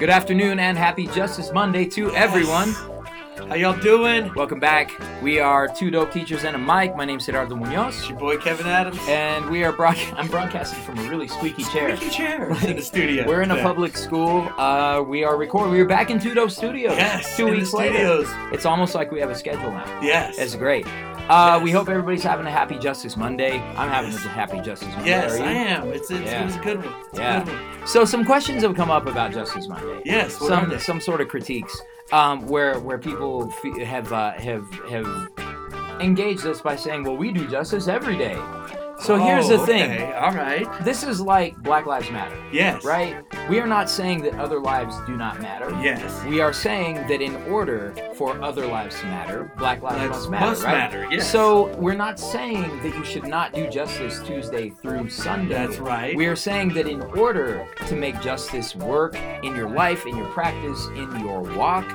Good afternoon and happy Justice Monday to everyone. How y'all doing? Welcome back. We are two dope teachers and a mic. My name's Gerardo Munoz, It's your boy Kevin Adams. and we are broad- I'm broadcasting from a really squeaky chair. Squeaky chair in the studio. We're in a Yeah. public school. Uh, we are recording. We are back in Two Dope Studios. Yes, two in the weeks later. studios. It's almost like we have a schedule now. Yes. It's great. Uh, Yes. We hope everybody's having a happy Justice Monday. I'm having Yes. a happy Justice Monday. Yes, I am. It's, it's Yeah. it was a good one. It's Yeah. a good one. So some questions have come up about Justice Monday. Yes. Some some sort of critiques um, where where people have uh, have have engaged us by saying, "Well, we do justice every day." So here's the Oh, thing: okay, All right. this is like Black Lives Matter, Yes. right? We are not saying that other lives do not matter. Yes. We are saying that in order for other lives to matter, Black lives Lives must matter, must right? matter, yes. So we're not saying that you should not do justice Tuesday through Sunday. That's right. We are saying that in order to make justice work in your life, in your practice, in your walk,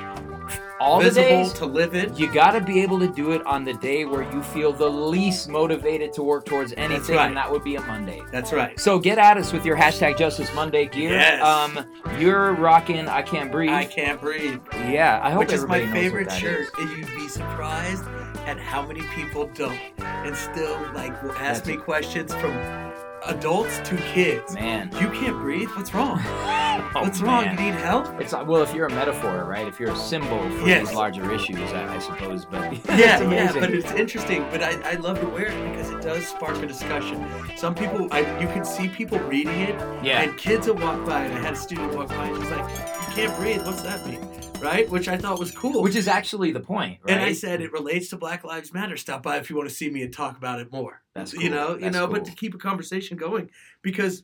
all Visible the days, to live it. you got to be able to do it on the day where you feel the least motivated to work towards anything, right. and that would be a Monday. That's right. So get at us with your hashtag Justice Monday gear. Yes. Um, you're rocking I Can't Breathe. I can't breathe. yeah, I hope Which is my everybody knows what favorite shirt, is. and you'd be surprised at how many people don't, and still like will ask That's- me questions from adults to kids. Man. You can't breathe. What's wrong? Oh, What's wrong? man. You need help? It's uh, well, if you're a metaphor, right? If you're a symbol for Yes. these larger issues, I, I suppose. But yeah, yeah, but it's interesting. But I, I love to wear it because it does spark a discussion. Some people, I, you can see people reading it, yeah, and kids will walk by, and I had a student walk by, and she's like, "You can't breathe. What's that mean?" Right? Which I thought was cool. which is actually the point, right? and I said it relates to Black Lives Matter. Stop by if you want to see me and talk about it more. That's You cool. know, you That's know, but to keep a conversation going because.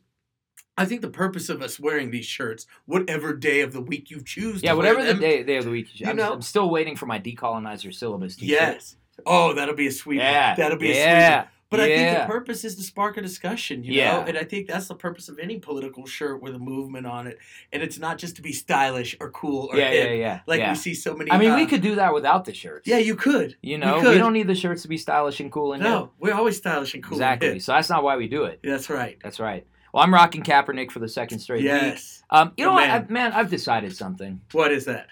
I think the purpose of us wearing these shirts, whatever day of the week you choose, yeah, to wear whatever the day, day of the week. You I'm, know- I'm still waiting for my decolonizer syllabus. T-shirt. Yes. Oh, that'll be a sweet one. Yeah. That'll be a sweet one. Yeah. But I think the purpose is to spark a discussion, you Yeah. know? And I think that's the purpose of any political shirt with a movement on it. And it's not just to be stylish or cool or yeah, hip. yeah, yeah. Like yeah. we see so many I mean, we uh, could do that without the shirts. Yeah, you could. You know, we, could. don't need the shirts to be stylish and cool and hip. No, we're always stylish and cool. and exactly. hip. So that's not why we do it. That's right. That's right. Well, I'm rocking Kaepernick for the second straight week. Yes. Um, you know what, man. I, man? I've decided something. What is that?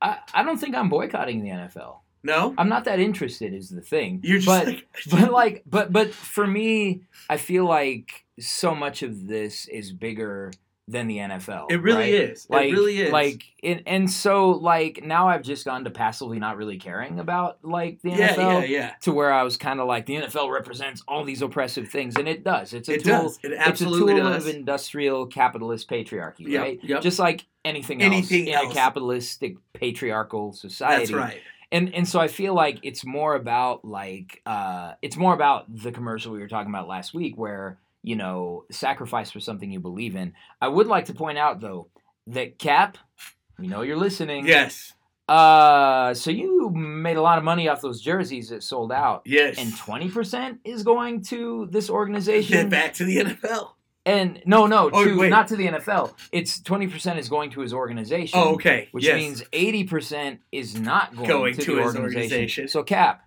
I, I don't think I'm boycotting the NFL. No? I'm not that interested. Is the thing. You're just but, like but like but but for me i feel like so much of this is bigger than the nfl it really right? is. like it really is. like and, and so like now i've just gone to passively not really caring about like the yeah, nfl yeah, yeah. to where i was kind of like the nfl represents all these oppressive things and it does it's a It tool does. It it's a tool does. of industrial capitalist patriarchy Yep, right yep. just like anything else Anything in a capitalistic patriarchal society That's right. And and so I feel like it's more about like uh, it's more about the commercial we were talking about last week, where you know sacrifice for something you believe in. I would like to point out though that Cap, we know you're listening. Yes. Uh, so you made a lot of money off those jerseys that sold out, Yes. and twenty percent is going to this organization. Get back to the NFL. And no, no, Oh, to not to the NFL. It's twenty percent is going to his organization. Oh, okay. Which yes. means eighty percent is not going, Going to, to his organization. organization. So Cap,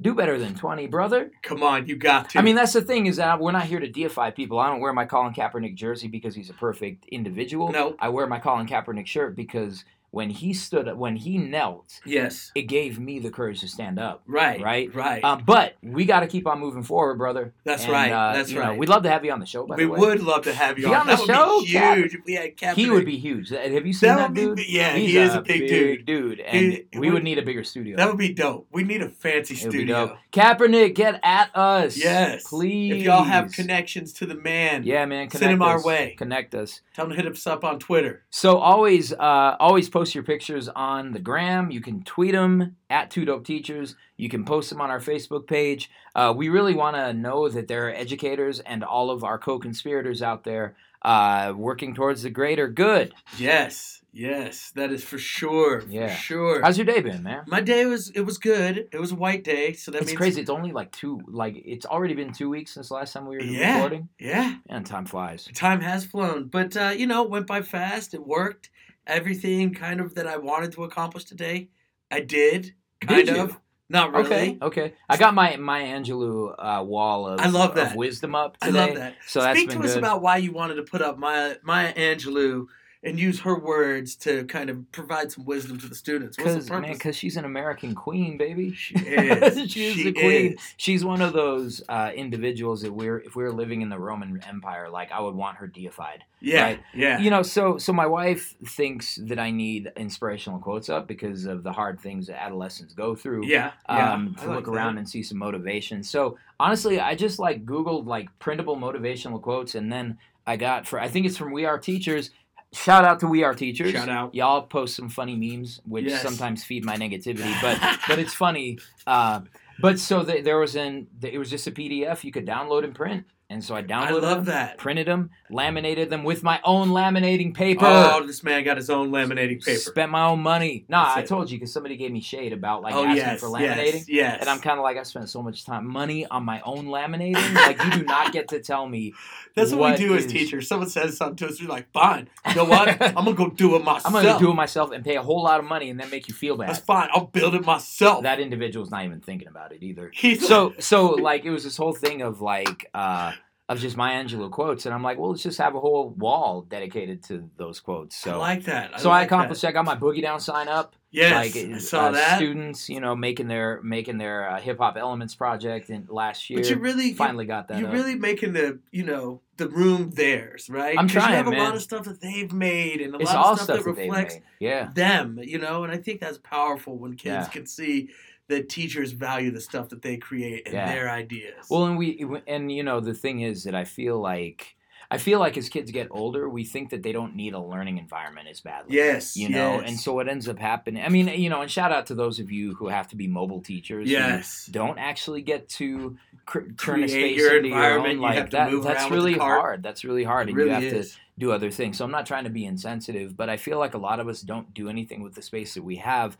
do better than twenty, brother. Come on, you got to. I mean, that's the thing is that we're not here to deify people. I don't wear my Colin Kaepernick jersey because he's a perfect individual. No. I wear my Colin Kaepernick shirt because when he stood, when he knelt, yes. it gave me the courage to stand up. Right. Right? Right. Um, but we got to keep on moving forward, brother. That's And, right. uh, That's you know, right. we'd love to have you on the show. By we the way, We would love to have you on. on the that would show, be Cap. huge if we had Kaepernick. He would be huge. Have you seen That that, would be- dude? yeah, He's he is a big dude. dude, and He- we would- would need a bigger studio. That would be dope. We need a fancy It be studio. Kaepernick, get at us. Yes. please. If y'all have connections to the man, yeah, man, Send him our way. Connect us. tell him to hit us up on Twitter. So always, uh, always post your pictures on the gram. You can tweet them at Two Dope Teachers. You can post them on our Facebook page. Uh, we really want to know that there are educators and all of our co-conspirators out there uh, working towards the greater good. Yes, yes, that is for sure. Yeah. For sure. How's your day been, man? My day was it was good. It was a white day, so that It's means crazy. It's only like two. Like it's already been two weeks since the last time we were Yeah. recording. Yeah, And time flies. time has flown, but uh, you know, it went by fast. It worked. Everything kind of that I wanted to accomplish today, I did. Kind Did you? of. Not really. Okay, okay. I got my Maya Angelou uh, wall of I love that. wisdom up I love that. So Speak to us about why you wanted to put up Maya, Maya Angelou and use her words to kind of provide some wisdom to the students. What's the Because man, because she's an American queen, baby. She is. she is She the queen. is. She's one of those uh, individuals that we're if we were living in the Roman Empire, like I would want her deified. Yeah, Right. yeah. You know, so so my wife thinks that I need inspirational quotes up because of the hard things that adolescents go through. yeah, yeah. um, I to look around and see some motivation. So honestly, I just like Googled like printable motivational quotes, and then I got for I think it's from We Are Teachers. Shout out to We Are Teachers. Shout out. Y'all post some funny memes, which Yes. sometimes feed my negativity, but but it's funny. Uh, but so th- there was an it was just a PDF you could download and print, and so I downloaded I love them, that. printed them, laminated them with my own laminating paper. Oh, this man got his own laminating paper. Spent my own money. Nah, That's I it. told you because somebody gave me shade about like oh asking yes, for laminating. yes, yes. And I'm kind of like, I spent so much time, money on my own laminating. Like, you do not get to tell me. That's what, what we do as teachers. Someone says something to us, we're like, "Fine, you know what? I'm gonna go do it myself. I'm going to do it myself and pay a whole lot of money and then make you feel bad. That's fine. I'll build it myself." That individual's not even thinking about it either. He's So, so like, it was this whole thing of like, uh, of just Maya Angelou quotes. And I'm like, well, let's just have a whole wall dedicated to those quotes. So I like that. I so I accomplished. That. I got my boogie down sign up. Yes, like I saw uh, that. students, you know, making their making their uh, hip hop elements project in last year. but you really, finally got that. you're up. really making the, you know, the room theirs, right? I'm 'Cause You trying, have a man. lot of stuff that they've made and a it's lot all of stuff, stuff that that reflects. Yeah. them, you know, and I think that's powerful when kids Yeah. can see that teachers value the stuff that they create and Yeah. their ideas. Well, and we and you know the thing is that I feel like I feel like as kids get older, we think that they don't need a learning environment as badly. yes, You know, yes. and so what ends up happening. I mean, you know, and shout out to those of you who have to be mobile teachers. yes, Don't actually get to cr- turn a space your into your environment, own. you Like have to that, that's around with the really hard. That's really hard, it and really you have is. to do other things. So I'm not trying to be insensitive, but I feel like a lot of us don't do anything with the space that we have,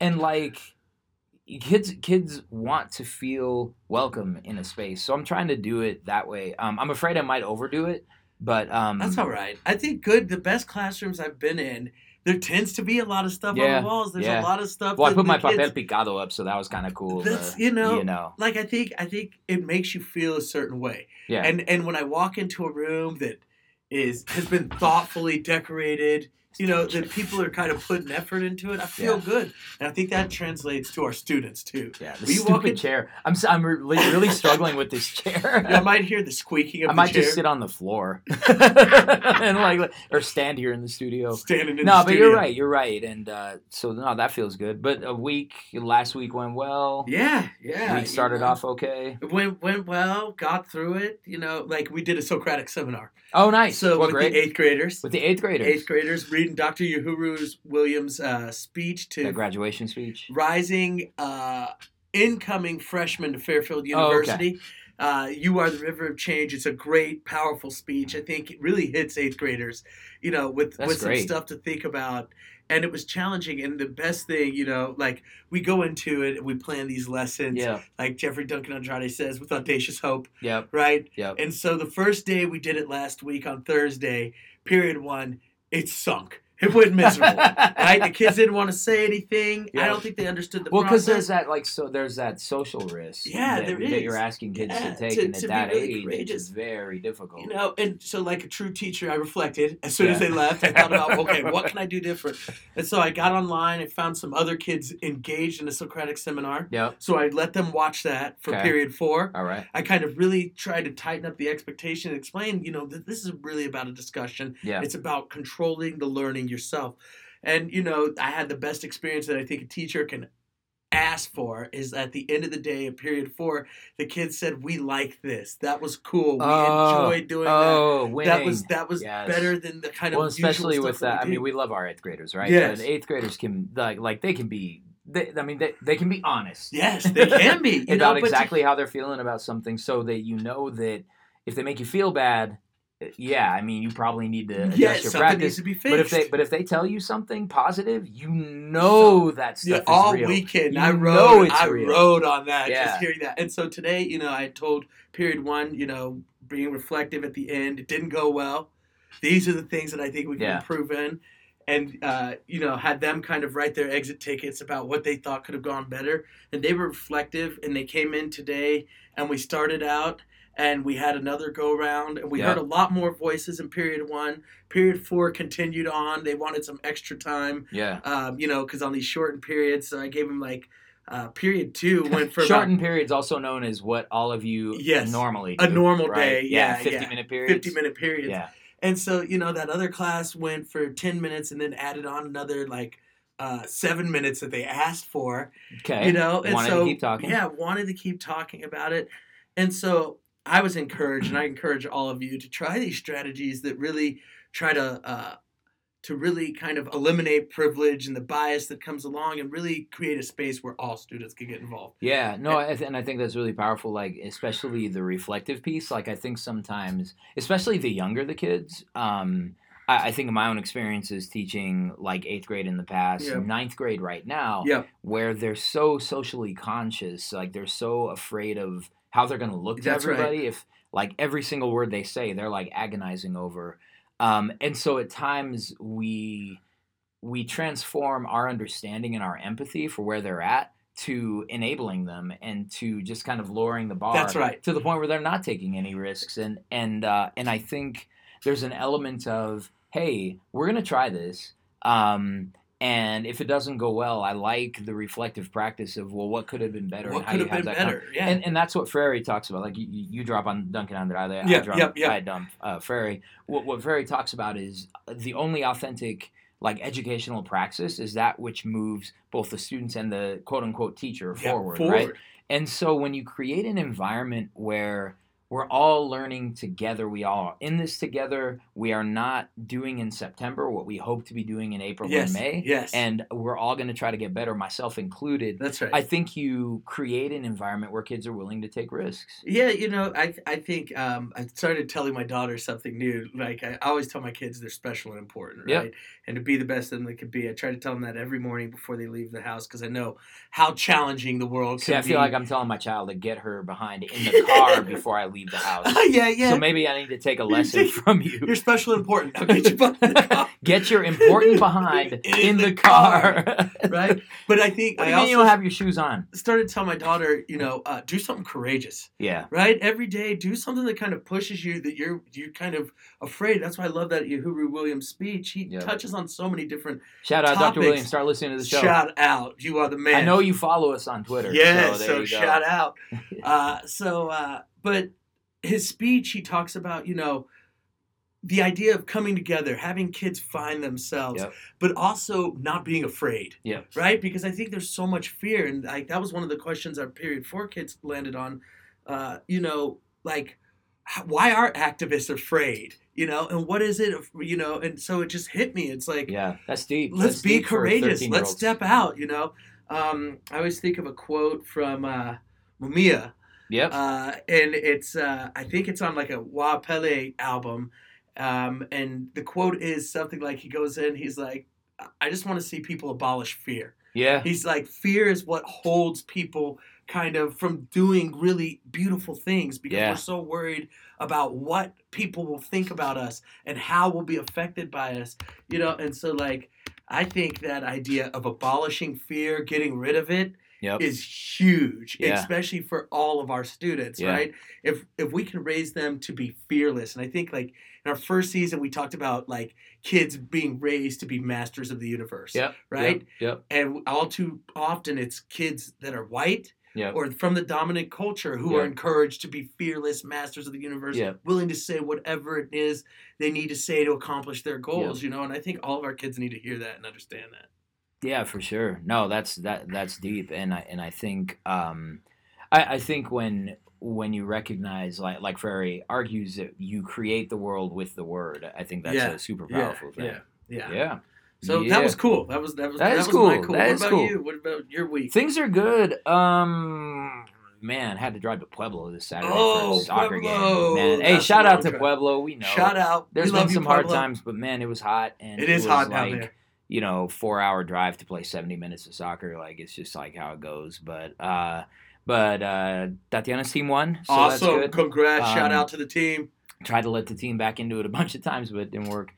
and like kids kids want to feel welcome in a space. So I'm trying to do it that way. Um, I'm afraid I might overdo it, but um, That's all right. I think good. The best classrooms I've been in, there tends to be a lot of stuff Yeah, on the walls. There's yeah. a lot of stuff. Well, I put my kids- papel picado up, so that was kind of cool. That's to- you know, you know, like I think I think it makes you feel a certain way. yeah. And and when I walk into a room that is has been thoughtfully decorated, you know, that people are kind of putting effort into it, I feel Yeah. good. And I think that translates to our students too. Yeah, the walk stupid in- chair. I'm I'm really, really struggling with this chair. You might hear the squeaking of I might chair just sit on the floor and like or stand here in the studio. standing in No, but studio. you're right. You're right, and uh, so no, that feels good. But a week last week went well. Yeah, yeah. week started you know. off okay. It went went well, got through it. You know, like we did a Socratic seminar. Oh, nice. So with the eighth graders, with the eighth graders. eighth graders reading Dr. Yohuru Williams' uh, speech The to graduation speech. rising uh, incoming freshmen to Fairfield Oh, okay. University. uh, you are the river of change. It's a great, powerful speech. I think it really hits eighth graders, you know, with That's with some stuff to think about. And it was challenging. And the best thing, you know, like we go into it and we plan these lessons, Yeah. like Jeffrey Duncan Andrade says, with audacious hope, Yep. right? Yep. And so the first day we did it last week on Thursday, period one, it sunk. It went miserable. right? The kids didn't want to say anything. I don't think they understood the Well, because there's that like so there's that social risk. Yeah, that, there that you're asking kids Yeah, to take, to- and at that really age, it's courageous. very difficult. You know, and so like a true teacher, I reflected as soon as they left. I thought about, okay, what can I do different? And so I got online and found some other kids engaged in a Socratic seminar. Yep. So I let them watch that for Okay. period four. All right. I kind of really tried to tighten up the expectation and explain, you know, that this is really about a discussion. Yeah. It's about controlling the learning yourself. And, you know, I had the best experience that I think a teacher can ask for is at the end of the day at period four, the kids said, We like this. That was cool. We Oh, enjoyed doing that. oh, winning. That was that was Yes. better than the kind of well, usual especially with that. I mean, we love our eighth graders, right? Yes. But eighth graders can like like they can be. They, I mean, they, they can be honest. yes, they can be. You know, about you- exactly how they're feeling about something, so that you know that if they make you feel bad, yeah, I mean, you probably need to adjust yes, your something practice. needs to be fixed. But if they but if they tell you something positive, you know that Yeah, stuff is all real. weekend You I wrote I real. wrote on that Yeah. just hearing that. And so today, you know, I told period one, you know, being reflective at the end, it didn't go well. These are the things that I think we can Yeah. improve in. and uh, you know had them kind of write their exit tickets about what they thought could have gone better and they were reflective and they came in today and we started out and we had another go round and we Yeah. heard a lot more voices in period one period four continued on they wanted some extra time Yeah. um, you know because on these shortened periods so i gave them like uh, period two went for about Shortened periods, also known as what all of you Yes. normally a normal right? day yeah, fifty yeah. minute periods. 50 minute periods Yeah. and so, you know, that other class went for 10 minutes and then added on another like uh, seven minutes that they asked for, Okay. you know? And Wanted so, to keep talking. yeah, wanted to keep talking about it. And so I was encouraged, and I encourage all of you to try these strategies that really try to, uh, to really kind of eliminate privilege and the bias that comes along and really create a space where all students can get involved. Yeah, no, I th- and I think that's really powerful. Like, especially the reflective piece. Like, I think sometimes, especially the younger the kids, um, I, think of my own experiences teaching like eighth grade in the past, Yeah. ninth grade right now, Yeah. where they're so socially conscious, like they're so afraid of how they're going to look to That's right. everybody. If like every single word they say, they're like agonizing over. Um, and so at times we we transform our understanding and our empathy for where they're at to enabling them and to just kind of lowering the bar That's right. to the point where they're not taking any risks and and uh, and I think there's an element of hey we're gonna try this um, and if it doesn't go well I like the reflective practice of well what could have been better What and how could you have been better? Yeah. and, and that's what Freire talks about. Like you, you drop on Duncan Andrade, I Yeah, drop, yep, yep. I dump uh, Freire. What what Freire talks about is the only authentic like educational praxis is that which moves both the students and the quote unquote teacher Yeah, forward, right? And so when you create an environment where we're all learning together, we all are in this together. We are not doing in September what we hope to be doing in April Yes. and May, Yes. and we're all going to try to get better, myself included. That's right. I think you create an environment where kids are willing to take risks. Yeah, you know, I I think um, I started telling my daughter something new. Like I always tell my kids they're special and important, Yep. right? And to be the best that they could be. I try to tell them that every morning before they leave the house because I know how challenging the world See, can I feel be. like I'm telling my child to get her behind in the car before I leave the house. yeah, yeah. So maybe I need to take a lesson from you. You're special important. I'll get you behind the car, Get your important behind in, the, car. right? But I think what I mean you also don't have your shoes on? started to tell my daughter, you know, uh, do something courageous. Yeah. right? Every day, do something that kind of pushes you that you're you're kind of afraid. That's why I love that Yohuru Williams speech. He Yeah. touches on so many different. Shout out, Topics. Dr. Williams. Start listening to the show. Shout out, you are the man. I know you follow us on Twitter. Yeah, so, there so, you go. shout out. uh, so, uh, but his speech, he talks about you know the idea of coming together, having kids find themselves, Yep. but also not being afraid. Yeah. right? Because I think there's so much fear, and like that was one of the questions our period four kids landed on. Uh, you know, like why are activists afraid? You know, and what is it? You know, and so it just hit me. It's like Yeah, that's deep. let's That's be deep courageous. Let's step out. You know, um, I always think of a quote from uh, Mumia, Yep. uh, and it's uh, I think it's on like a Wa Pele album, um, and the quote is something like he goes in, he's like, I just want to see people abolish fear. yeah. He's like, fear is what holds people kind of from doing really beautiful things because Yeah. we're so worried about what people will think about us and how we'll be affected by us, you know. And so, like, I think that idea of abolishing fear, getting rid of it, Yep. is huge, Yeah. especially for all of our students, Yeah. right? If if we can raise them to be fearless, and I think like in our first season we talked about like kids being raised to be masters of the universe, Yep. right? Yep. yep. And all too often it's kids that are white Yep. or from the dominant culture who are encouraged to be fearless masters of the universe, willing to say whatever it is they need to say to accomplish their goals, you know. And I think all of our kids need to hear that and understand that. Yeah, for sure. No, that's that that's deep, and I and I think um, I, I think when when you recognize like like Freire argues that you create the world with the word, I think that's Yeah, a super Yeah, powerful thing. yeah, yeah. Yeah. So Yeah. that was cool. That was that was That that, is was my cool. cool. That what is about cool. you? What about your week? Things are good. Um, man, had to drive to Pueblo this Saturday for Oh, a soccer Pueblo. game. Man, hey, That's shout out to. Pueblo. We know. Shout out. There's we been some hard times, but man, it was hot and It is was hot like, down there. You know, four hour drive to play seventy minutes of soccer. Like it's just like how it goes. But uh, but uh, Tatiana's team won, so awesome. that's good. Congrats. Shout Um, out to the team. Tried to let the team back into it a bunch of times, but it didn't work.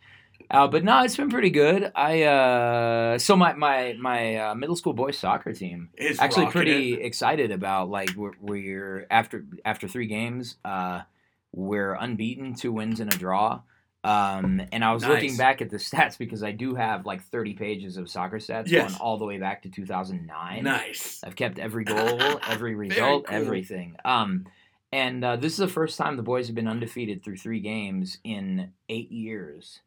Uh, but no, it's been pretty good. I uh, so my my my uh, middle school boys soccer team is actually pretty it. excited about like we're, we're after after three games uh, we're unbeaten two wins and a draw um, and i was looking back at the stats because i do have like 30 pages of soccer stats Yes. going all the way back to 2009 Nice. i've kept every goal every result cool. everything um, and uh, this is the first time the boys have been undefeated through three games in eight years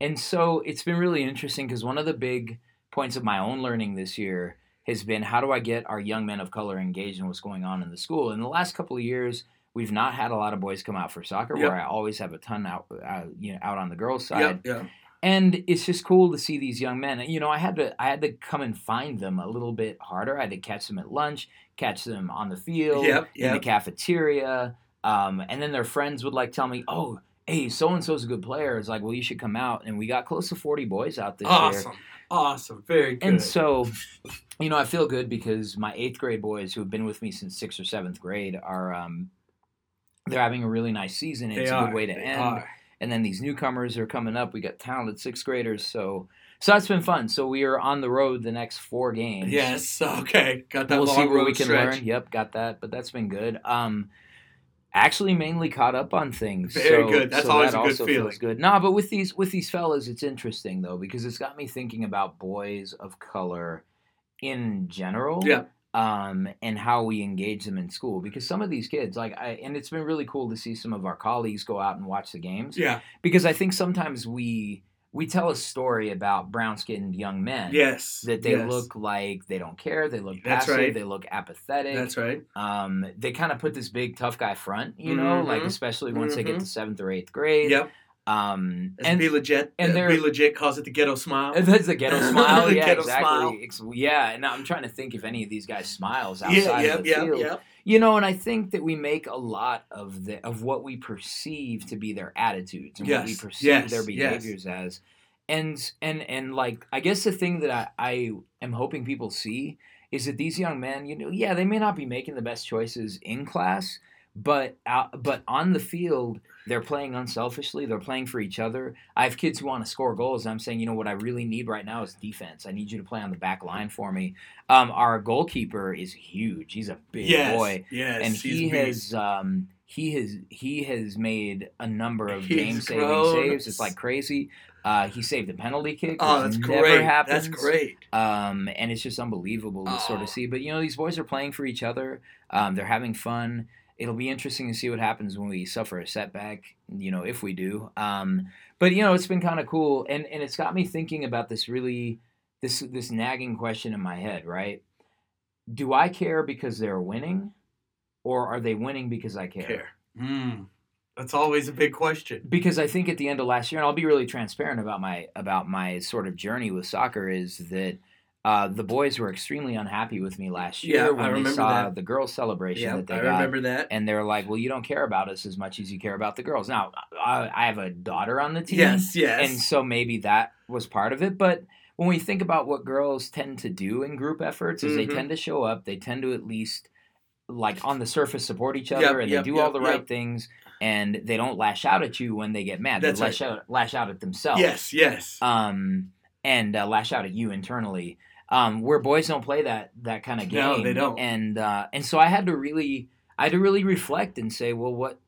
and so it's been really interesting because one of the big points of my own learning this year has been how do I get our young men of color engaged in what's going on in the school? In the last couple of years, we've not had a lot of boys come out for soccer, Yep. where I always have a ton out, uh, you know, out on the girls' side, Yep. Yep. and it's just cool to see these young men. You know, I had to, I had to come and find them a little bit harder. I had to catch them at lunch, catch them on the field, in the cafeteria, um, and then their friends would like tell me, "Oh, hey, so and so's a good player." It's like, well, you should come out, and we got close to forty boys out this year. Awesome. Awesome. Very good. And so, you know, I feel good because my eighth grade boys who have been with me since sixth or seventh grade are um, they're having a really nice season. It's a good way to end. are. And then these newcomers are coming up. We got talented sixth graders, so so that's been fun. So we are on the road the next four games. Yes. Okay. Got that we'll long see where we can stretch. learn. Yep, got that. But that's been good. Um, actually, mainly caught up on things. Very so, good. That's so always that a good also feeling. Feels good. Nah, but with these with these fellas, it's interesting though because it's got me thinking about boys of color in general. Yeah. Um, and how we engage them in school because some of these kids, like I, and it's been really cool to see some of our colleagues go out and watch the games Yeah. because I think sometimes we we tell a story about brown skinned young men Yes. that they yes. look like they don't care, they look That's passive, right. they look apathetic. That's right. Um, they kind of put this big tough guy front, you know, like Mhm. especially once they get Mhm. to seventh or eighth grade. Yep. Um, and be legit. and uh, they're- be legit calls it the ghetto smile. that's the ghetto smile. Yeah, Ghetto exactly. smile. Yeah, and I'm trying to think if any of these guys smiles outside Yeah. of the Yep. field. Yep. You know, and I think that we make a lot of the of what we perceive to be their attitudes and what we perceive yes, their yes. behaviors as. And and and like I guess the thing that I, I am hoping people see is that these young men, you know, yeah, they may not be making the best choices in class, but out, but on the field, they're playing unselfishly. They're playing for each other. I have kids who want to score goals. I'm saying, you know, what I really need right now is defense. I need you to play on the back line for me. Um, our goalkeeper is huge. He's a big Yes. boy, Yes. and he has um, he has he has made a number of He's game saving grown. saves. It's like crazy. Uh, he saved a penalty kick. Oh, that's never great. Happens. That's great. Um, and it's just unbelievable to sort Oh. of see. But you know, these boys are playing for each other. Um, they're having fun. It'll be interesting to see what happens when we suffer a setback. You know, if we do. Um, but you know, it's been kind of cool, and and it's got me thinking about this really this this nagging question in my head. Right? Do I care because they're winning, or are they winning because I care? Care. Mm. That's always a big question. because I think at the end of last year, and I'll be really transparent about my about my sort of journey with soccer, is that uh, the boys were extremely unhappy with me last year Yeah, I when they saw that. the girls' celebration Yeah, that they I got, remember that. and they're like, "Well, you don't care about us as much as you care about the girls." Now, I, I have a daughter on the team, Yes, yes. and so maybe that was part of it, but. When we think about what girls tend to do in group efforts, is Mhm. they tend to show up. They tend to at least, like on the surface, support each other, Yep, and yep, they do all yep, the right things and they don't lash out at you when they get mad. That's they lash out lash out at themselves. yes, yes. Um, and uh, lash out at you internally. Um, where boys don't play that that kind of game. No, they don't. And uh, and so I had to really I had to really reflect and say, well, what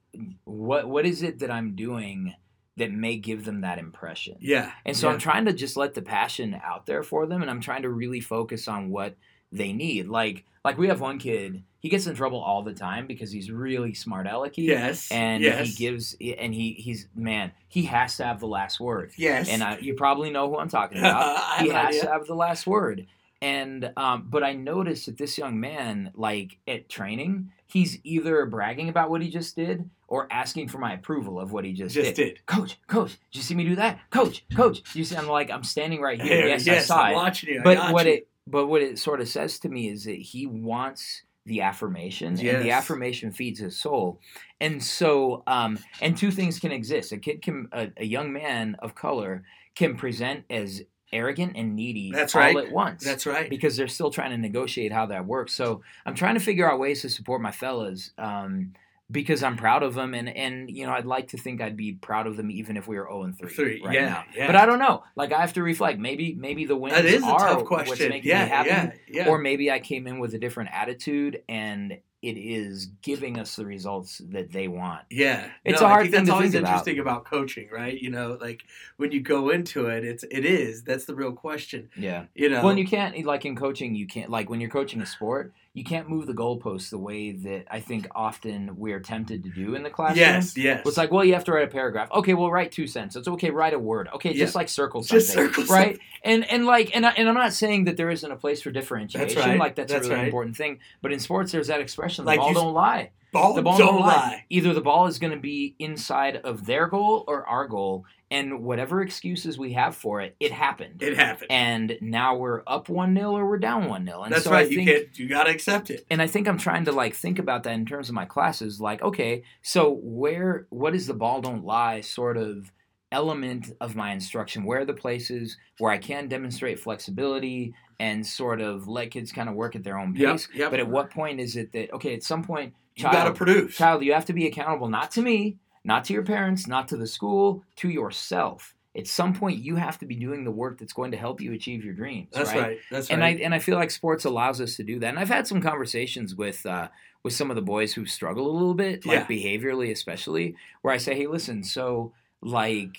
what what is it that I'm doing that may give them that impression? yeah. And so yeah. I'm trying to just let the passion out there for them, and I'm trying to really focus on what they need. Like like we have one kid, he gets in trouble all the time because he's really smart alecky. Yes. And yes. he gives and he he's man, he has to have the last word. Yes. And I, you probably know who I'm talking about. He has idea. to have the last word. And um, but I noticed that this young man, like at training, he's either bragging about what he just did or asking for my approval of what he just, Just did. did. Coach, coach, did you see me do that? Coach, coach, you see? I'm like, I'm standing right here. Here, yes, yes, I saw I'm it. watching you. I But what you. it, but what it sort of says to me is that he wants the affirmation, and the affirmation feeds his soul. And so, um, and two things can exist: a kid can, a, a young man of color can present as arrogant and needy That's all right. at once That's right. because they're still trying to negotiate how that works. So I'm trying to figure out ways to support my fellas. Um, because I'm proud of them, and and you know I'd like to think I'd be proud of them even if we were zero and three, Three, right yeah, now. yeah. But I don't know. Like I have to reflect. Maybe maybe the wins that is a are tough what's question. making Yeah, me happy, yeah, yeah. or maybe I came in with a different attitude and it is giving us the results that they want. Yeah, It's no, a hard I think thing that's to always think interesting about coaching, right? You know, like when you go into it, it's it is that's the real question. Yeah. You know, when you can't like in coaching, you can't like when you're coaching a sport, you can't move the goalposts the way that I think often we're tempted to do in the classroom. yes, yes, It's like, well, you have to write a paragraph. Okay, well, write two sentences. It's okay, write a word. Okay, just like circle something, Just circle right? And and like, and I, and I'm not saying that there isn't a place for differentiation. That's right. Like that's, That's a really right. important thing. But in sports, there's that expression: the Like ball don't lie. ball The ball don't, lie. Either the ball is going to be inside of their goal or our goal, and whatever excuses we have for it, it happened. It happened. and now we're up one 0 or we're down one 0 And That's so right. I you can't. You gotta accept it. and I think I'm trying to like think about that in terms of my classes. Like, okay, so where what is the ball don't lie sort of element of my instruction? Where are the places where I can demonstrate flexibility and sort of let kids kind of work at their own Yep, pace? yep. But at what point is it that okay, at some point, You gotta produce. child, you have to be accountable not to me, not to your parents, not to the school, to yourself. At some point, you have to be doing the work that's going to help you achieve your dreams. That's right. That's and right. I and I feel like sports allows us to do that. And I've had some conversations with uh, with some of the boys who struggle a little bit, like behaviorally, especially, where I say, "Hey, listen, so like."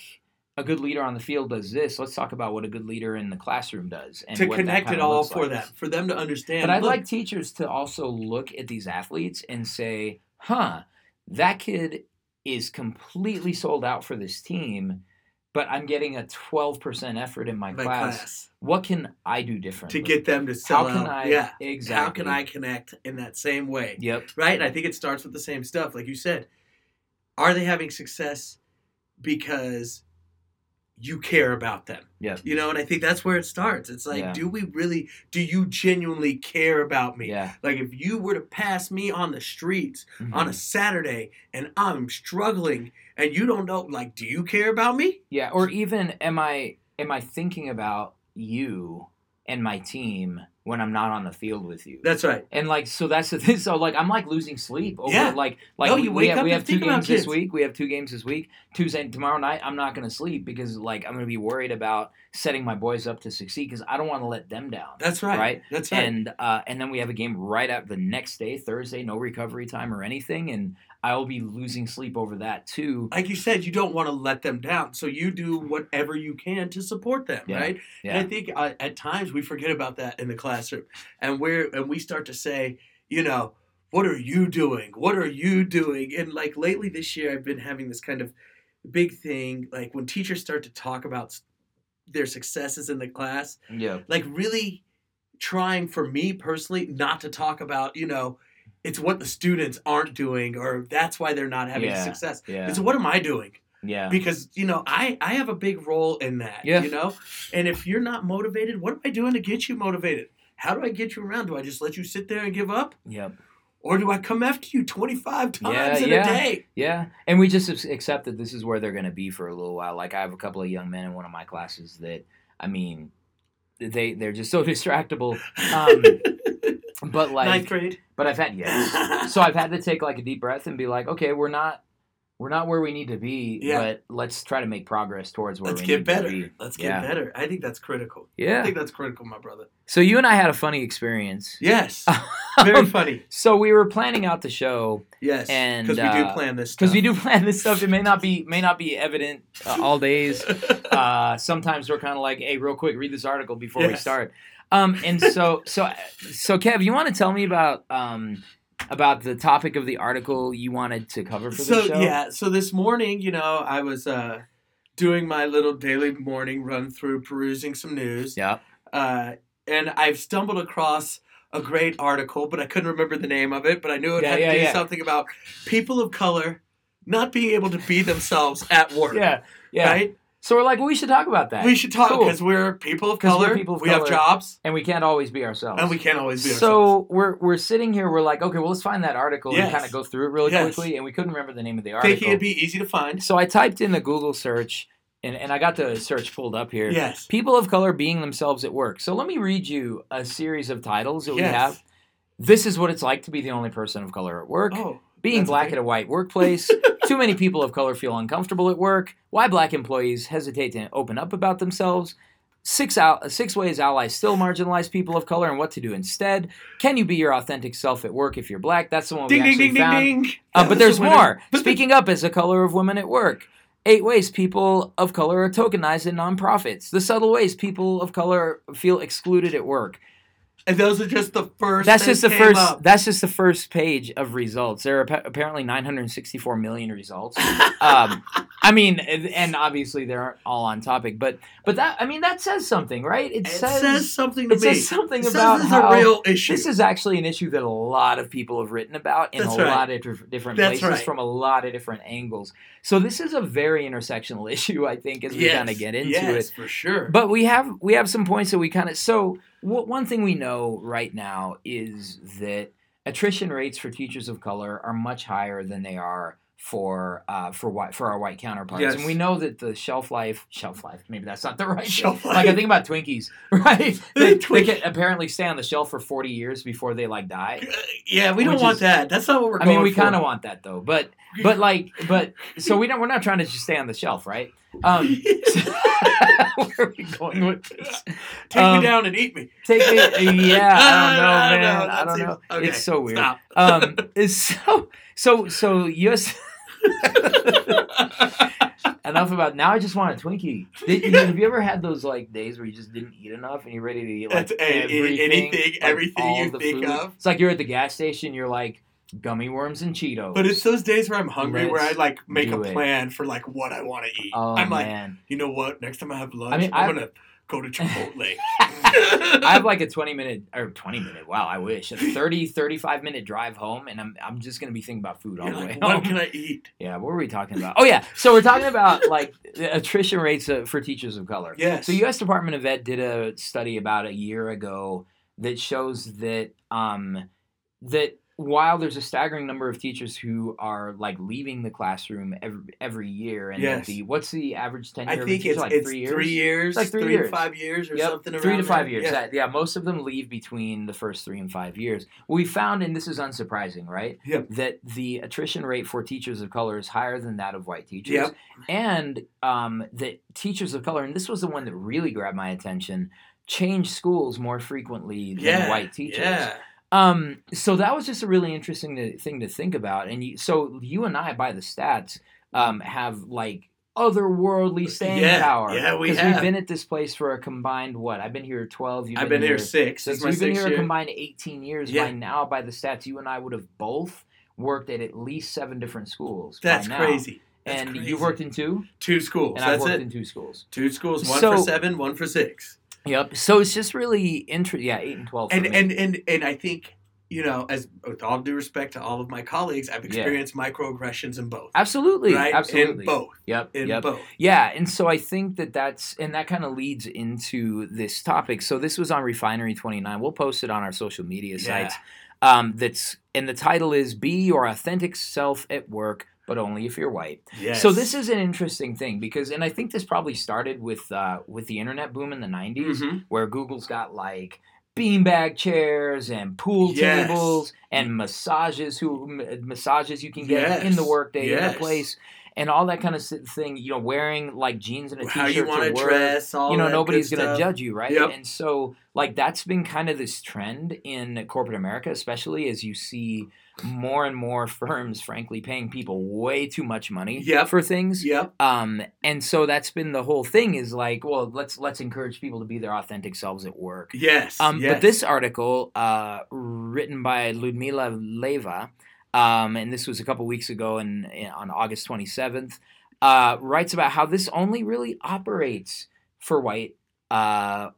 A good leader on the field does this. Let's talk about what a good leader in the classroom does, and to connect it all for like. them, for them to understand. But I'd look, like teachers to also look at these athletes and say, "Huh, that kid is completely sold out for this team, but I'm getting a 12% effort in my, my class. class What can I do different to get them to sell How can out. I? yeah. exactly. How can I connect in that same way? Yep. Right? And I think it starts with the same stuff. Like you said, are they having success because you care about them? Yep. You know, and I think that's where it starts. It's like, Yeah. do we really, do you genuinely care about me? Yeah. Like if you were to pass me on the streets on Mhm. a Saturday and I'm struggling and you don't know, like, do you care about me? Yeah. Or even, am I am I thinking about you and my team when I'm not on the field with you? That's right. And like, so that's the thing. So like, I'm like losing sleep over Yeah. like, like No, we, you we wake have up we have two games this week. We have two games this week. Tuesday, and tomorrow night, I'm not going to sleep because like I'm going to be worried about setting my boys up to succeed because I don't want to let them down. That's right. Right? That's right. And uh, and then we have a game right at the next day, Thursday, no recovery time or anything, and I will be losing sleep over that too. like you said, you don't want to let them down. So you do whatever you can to support them, Yeah. right? Yeah. And I think uh, at times we forget about that in the classroom, and we're and we start to say, you know, what are you doing? What are you doing? And like lately this year, I've been having this kind of big thing, like when teachers start to talk about their successes in the class, Yeah. like really trying for me personally not to talk about, you know. It's what the students aren't doing, or that's why they're not having Yeah. success. Yeah. It's what am I doing? Yeah. because you know I I have a big role in that. Yeah. You know, and if you're not motivated, what am I doing to get you motivated? How do I get you around? Do I just let you sit there and give up, Yep. or do I come after you 25 times Yeah, in yeah. a day? Yeah, and we just ac- accept that this is where they're going to be for a little while. Like I have a couple of young men in one of my classes that, I mean, they they're just so distractible. Um, but like, Ninth grade. but I've had yes. So I've had to take like a deep breath and be like, okay, we're not we're not where we need to be, Yeah. but let's try to make progress towards where Let's we get need better. to be. Let's get better. I think that's critical. Yeah. I think that's critical, my brother. So you and I had a funny experience. Yes. Very funny. so we were planning out the show Yes. And, because we do uh, plan this. because we do plan this stuff. It may not be may not be evident uh, all days. uh, sometimes we're kind of like, hey, real quick, read this article before we start. Um, and so, so, so, Kev, you want to tell me about um, about the topic of the article you wanted to cover for so the show? yeah so this morning you know i was uh doing my little daily morning run through perusing some news yeah, uh and i've stumbled across a great article but i couldn't remember the name of it but i knew it Yeah, had yeah, to do yeah. something about people of color not being able to be themselves at work yeah, yeah. right So we're like, well, we should talk about that. we should talk Cool. because we're people of color people of we have jobs and we can't always be ourselves. and we can't always be ourselves. so ourselves we're we're sitting here. We're like, okay, well, let's find that article Yes. and kind of go through it really Yes. quickly. And we couldn't remember the name of the article. thinking it'd be easy to find So I typed in the Google search, and, and I got the search pulled up here. yes People of color being themselves at work. So let me read you a series of titles that we have. This is what it's like to be the only person of color at work. oh being black okay. at a white workplace, too many people of color feel uncomfortable at work, why black employees hesitate to open up about themselves, six out six ways allies still marginalize people of color and what to do instead. Can you be your authentic self at work if you're black? That's the one we Ding ding actually ding ding found. ding. Uh, but there's the more. Speaking up as a color of women at work. Eight ways people of color are tokenized in nonprofits. The subtle ways people of color feel excluded at work. And those are just the first. That's just the first. up. That's just the first page of results. There are appa- apparently 964 million results. Um, I mean, and, and obviously they aren't all on topic, but but that I mean that says something, right? It, it says, says, something to it me. says something It says about this is how a real issue. this is actually an issue that a lot of people have written about in That's a right. lot of dif- different That's places right. from a lot of different angles. So this is a very intersectional issue, I think, as we yes, kind of get into yes, it. for sure. But we have we have some points that we kind of so one thing we know right now is that attrition rates for teachers of color are much higher than they are for uh, for white for our white counterparts, Yes. and we know that the shelf life shelf life maybe that's not the right Shelf life. like I think about Twinkies right they, they can apparently stay on the shelf for forty years before they like die. yeah, we don't want is- that. That's not what we're I mean, we kind of want that though, but but like but so we don't we're not trying to just stay on the shelf, right? Um, where are we going with this? Take um, me down and eat me. Take it, yeah. I don't know, I don't man. know, I don't know. okay, It's so weird. Stop. Um, it's so so so US. Enough about now. I just want a Twinkie. Did, have you ever had those like days where you just didn't eat enough and you're ready to eat like That's a- a- everything, anything- like, everything you think food? of? It's like you're at the gas station. You're like gummy worms and Cheetos. But it's those days where I'm hungry, where I like make a it. plan for like what I want to eat. oh I'm like, man. you know what? Next time I have lunch, I mean, I'm I've- gonna go to Chipotle. I have like a 20 minute or 20 minute. Wow, I wish a 30 35 minute drive home, and I'm I'm just gonna be thinking about food all You're the way like, home. what can I eat? Yeah, what were we talking about? Oh yeah, so we're talking about like the attrition rates uh, for teachers of color. Yes. So U.S. Department of Ed did a study about a year ago that shows that um, that while there's a staggering number of teachers who are like leaving the classroom every, every year, and Yes. the what's the average tenure? I of think teacher? it's like it's three years. three years, like three three years. to five years, or Yep, something around three to five there. years. Yeah. That- yeah, most of them leave between the first three and five years. We found, and this is unsurprising, right? Yep. That the attrition rate for teachers of color is higher than that of white teachers, Yep. and um, that teachers of color, and this was the one that really grabbed my attention, change schools more frequently than yeah, white teachers. Yeah. Um, so that was just a really interesting to, thing to think about. And you, so you and I, by the stats, um, have like otherworldly staying Yeah, power. yeah, we Because have. we've been at this place for a combined what? I've been here twelve. You've I've been here six. This my we've been here a combined eighteen years. Yeah. By now, by the stats, you and I would have both worked at at least seven different schools. by That's crazy. That's and crazy. you've worked in two, two schools. and I've That's worked it. in two schools. Two schools. One So- for seven. One for six. Yep. So it's just really interesting. Yeah, eight and twelve. And and and and I think you know, as with all due respect to all of my colleagues, I've Yeah. experienced microaggressions in both. absolutely, right. absolutely. In both. Yep. In yep. both. Yeah, and so I think that that's and that kind of leads into this topic. So this was on Refinery 29. We'll post it on our social media Yeah. sites. Um, that's and the title is "Be Your Authentic Self at Work, but only if you're white." Yes. So this is an interesting thing because, and I think this probably started with uh, with the internet boom in the 90s, Mhm. where Google's got like beanbag chairs and pool Yes. tables and massages who massages you can get in the workday in the place and all that kind of thing you know wearing like jeans and a How t-shirt you want to to work dress? All you know nobody's gonna judge you right Yep. and so like that's been kind of this trend in corporate america especially as you see more and more firms frankly paying people way too much money Yep. for things Yep. um and so that's been the whole thing is like well let's let's encourage people to be their authentic selves at work Yes. um, yes. But this article, uh, written by Ludmila Leiva, um, and this was a couple weeks ago, and on August 27th, uh, writes about how this only really operates for white uh,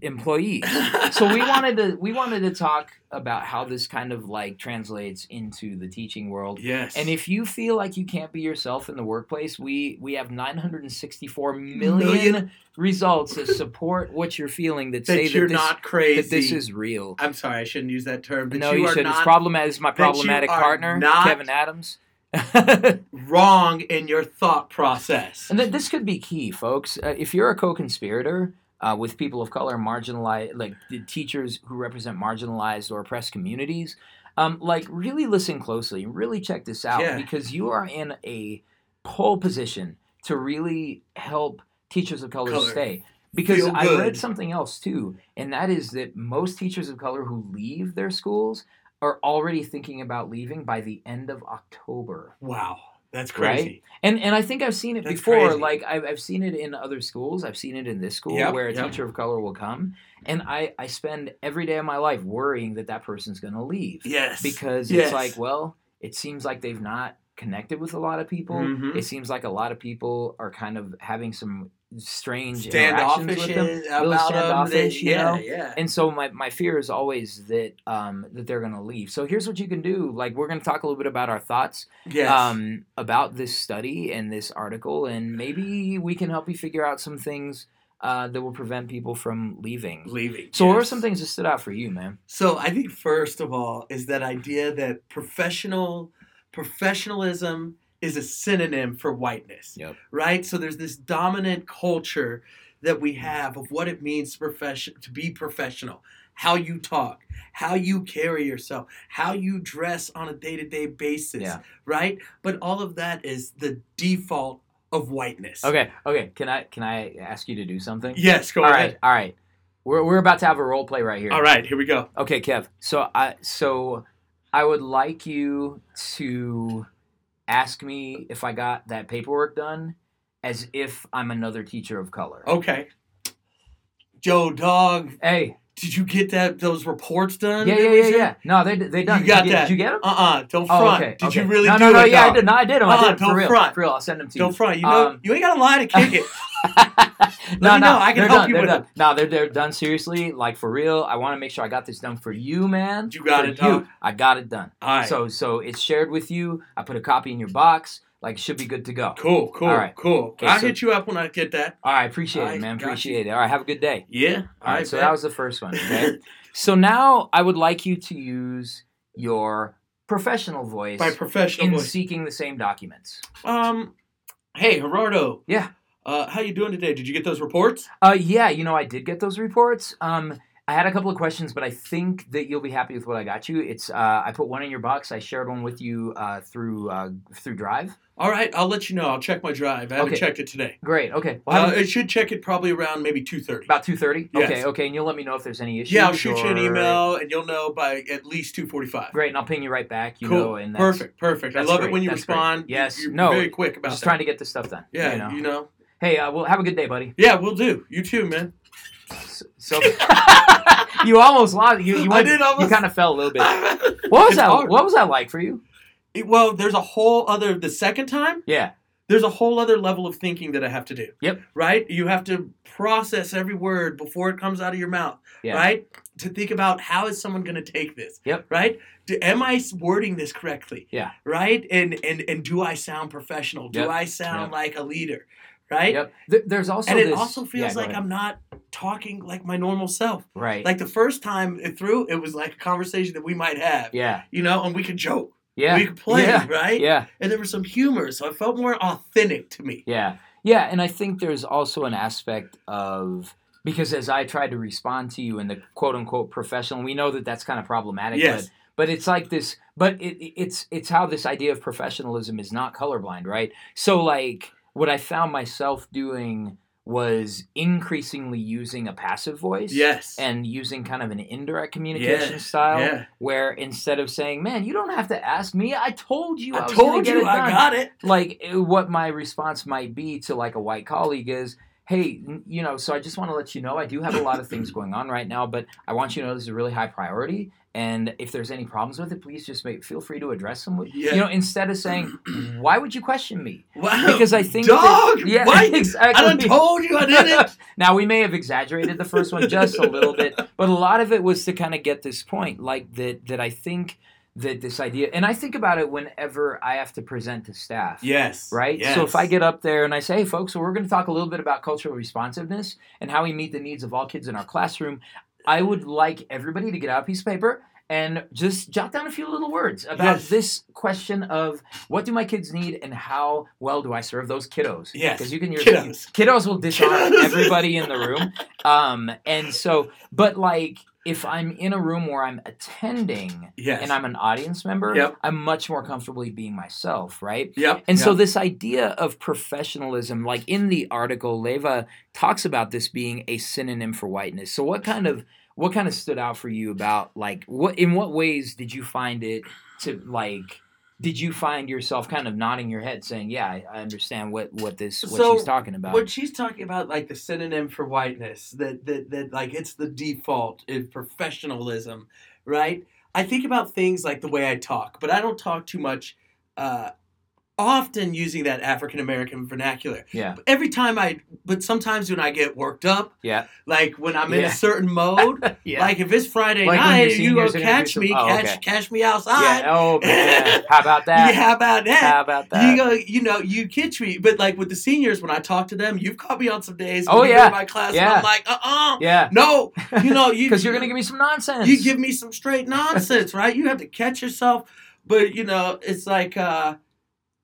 employees. so we wanted to we wanted to talk about how this kind of like translates into the teaching world. Yes. And if you feel like you can't be yourself in the workplace, we we have 964 million, Million. results that support what you're feeling that, that say you're that this, not crazy. that this is real. I'm sorry, I shouldn't use that term. But no, you, you, are shouldn't. not it's problematic. It's my problematic partner, Kevin Adams. wrong in your thought process. And th- this could be key, folks. Uh, if you're a co-conspirator uh, with people of color, marginalized, like the teachers who represent marginalized or oppressed communities, Um, like really listen closely, really check this out Yeah. because you are in a pole position to really help teachers of color, Color. stay. Because I read something else too, and that is that most teachers of color who leave their schools are already thinking about leaving by the end of October. Wow, that's Right? crazy. And and I think I've seen it That's before. crazy. Like I've, I've seen it in other schools. I've seen it in this school Yep, where a yep. teacher of color will come, and I I spend every day of my life worrying that that person's going to leave Yes, because Yes. it's like, well, it seems like they've not connected with a lot of people. Mhm. It seems like a lot of people are kind of having some strange interactions with them. about Little them. They- standoffish, you yeah, know? yeah. And so my, my fear is always that um, that they're gonna leave. So here's what you can do. Like we're gonna talk a little bit about our thoughts Yes. um, about this study and this article, and maybe we can help you figure out some things uh, that will prevent people from leaving. leaving. So, what are some things that stood out for you, man? So I think first of all is that idea that professional professionalism is a synonym for whiteness. Yep. Right? So there's this dominant culture that we have of what it means to profession to be professional. How you talk, how you carry yourself, how you dress on a day-to-day basis, Yeah. right? But all of that is the default of whiteness. Okay, okay. Can I can I ask you to do something? Yes, go all ahead. right, all right. We're, we're about to have a role play right here. All right, here we go. Okay, Kev. So I so I would like you to ask me if I got that paperwork done as if I'm another teacher of color. Okay. Joe Dog, Hey, did you get that those reports done? yeah, yeah, yeah, yeah. No, they they done. You got did you get, that. Did you get them? Uh-uh, don't Oh, front. okay. Did okay. you really no, do no, it? no, yeah, I did. No, I did them. I Uh-uh, did 'em for don't real. front. For real, I'll send them to Don't you. front. You know, Um, you ain't got to lie to kick it. no, no. I can they're help done. you they're with done. No, they're they're done seriously, like for real. I want to make sure I got this done for you, man. You got For it, you. dog. I got it done. All right. So so it's shared with you. I put a copy in your box. Like it should be good to go. cool, cool, All right. cool. Okay, I'll so- hit you up when I get that. All right, appreciate I it, man. Appreciate it. All right, have a good day. Yeah. All right, so that was the first one. Okay. so now I would like you to use your professional voice my professional in voice. seeking the same documents. Um, hey Gerardo. Yeah. Uh, how you doing today? Did you get those reports? Uh, yeah, you know, I did get those reports. Um, I had a couple of questions, but I think that you'll be happy with what I got you. It's uh, I put one in your box. I shared one with you uh, through uh, through Drive. All right, I'll let you know. I'll check my drive. I haven't Okay. checked it today. Great. Okay. Well, Uh, should check it probably around maybe two thirty. about two thirty. Yes. Okay. Okay, and you'll let me know if there's any issues. Yeah, I'll shoot you an email, and you'll know by at least two forty-five. Great, and I'll ping you right back. You cool. know, and that's, perfect, perfect. I love great, it when you that's respond. You- Yes, you're no, very quick about Just that. trying to get this stuff done. Yeah, You know. you know. Hey, uh, well, have a good day, buddy. Yeah, we'll do. You too, man. So, so- you almost lost. You, you, I went, did almost- You kind of fell a little bit. what was that? What was that like for you? well, there's a whole other. The second time, Yeah. there's a whole other level of thinking that I have to do. Yep. Right. You have to process every word before it comes out of your mouth. Yeah. Right. To think about how is someone going to take this. Yep. Right. Do, am I wording this correctly? Yeah. Right. And and and do I sound professional? Do Yep. I sound Yep. like a leader? Right. Yep. Th- there's also And it this, also feels yeah, like ahead. I'm not talking like my normal self. right. Like the first time it through, it was like a conversation that we might have. yeah. You know, and we could joke. Yeah. We could play, Yeah. right? Yeah. And there was some humor, so it felt more authentic to me. Yeah. Yeah. And I think there's also an aspect of because as I tried to respond to you in the quote unquote professional, we know that that's kind of problematic. Yes. But but it's like this. But it, it- it's it's how this idea of professionalism is not colorblind, right? So like what I found myself doing was increasingly using a passive voice. Yes. And using kind of an indirect communication style, yeah. where instead of saying, "Man, you don't have to ask me. I told you. I, I told you I done." got it. like eh, what my response might be to like a white colleague is hey you know so i just want to let you know i do have a lot of things going on right now but i want you to know this is a really high priority and if there's any problems with it please just make, feel free to address them Yeah. you know instead of saying why would you question me Wow. because i think dog. that, yeah what? exactly I told you I didn't. now we may have exaggerated the first one just a little bit, but a lot of it was to kind of get this point, like that that I think that this idea, and I think about it whenever I have to present to staff. yes. Right? Yes. So if I get up there and I say, hey, folks, so we're going to talk a little bit about cultural responsiveness and how we meet the needs of all kids in our classroom, I would like everybody to get out a piece of paper and just jot down a few little words about Yes. this question of what do my kids need and how well do I serve those kiddos? Yes. Because you can use Kiddos. kiddos will disarm Kiddos. everybody in the room. Um, and so, but like, if I'm in a room where I'm attending Yes. and I'm an audience member, Yep. I'm much more comfortably being myself, right? Yep. And so this idea of professionalism, like in the article, Leiva talks about this being a synonym for whiteness. So what kind of what kind of stood out for you about like what in what ways did you find it to like did you find yourself kind of nodding your head saying, Yeah, I, I understand what, what this what So, she's talking about. What she's talking about, like the synonym for whiteness, that that that like it's the default in professionalism, right? I think about things like the way I talk, but I don't talk too much. Uh, often using that African American vernacular. yeah. But every time I, but sometimes when I get worked up, Yeah. like when I'm in Yeah. a certain mode, Yeah. like if it's Friday Like night and you go seniors are gonna do catch me, oh, catch okay. catch me outside. yeah. Oh man. How about that? Yeah, how about that? How about that? You go, you know, you catch me, but like with the seniors, when I talk to them, you've caught me on some days. Oh, yeah. my class, and Yeah. I'm like, uh, uh yeah. no, you know, you Because you're gonna give me some nonsense. you give me some straight nonsense, right? You have to catch yourself, but you know, it's like, uh,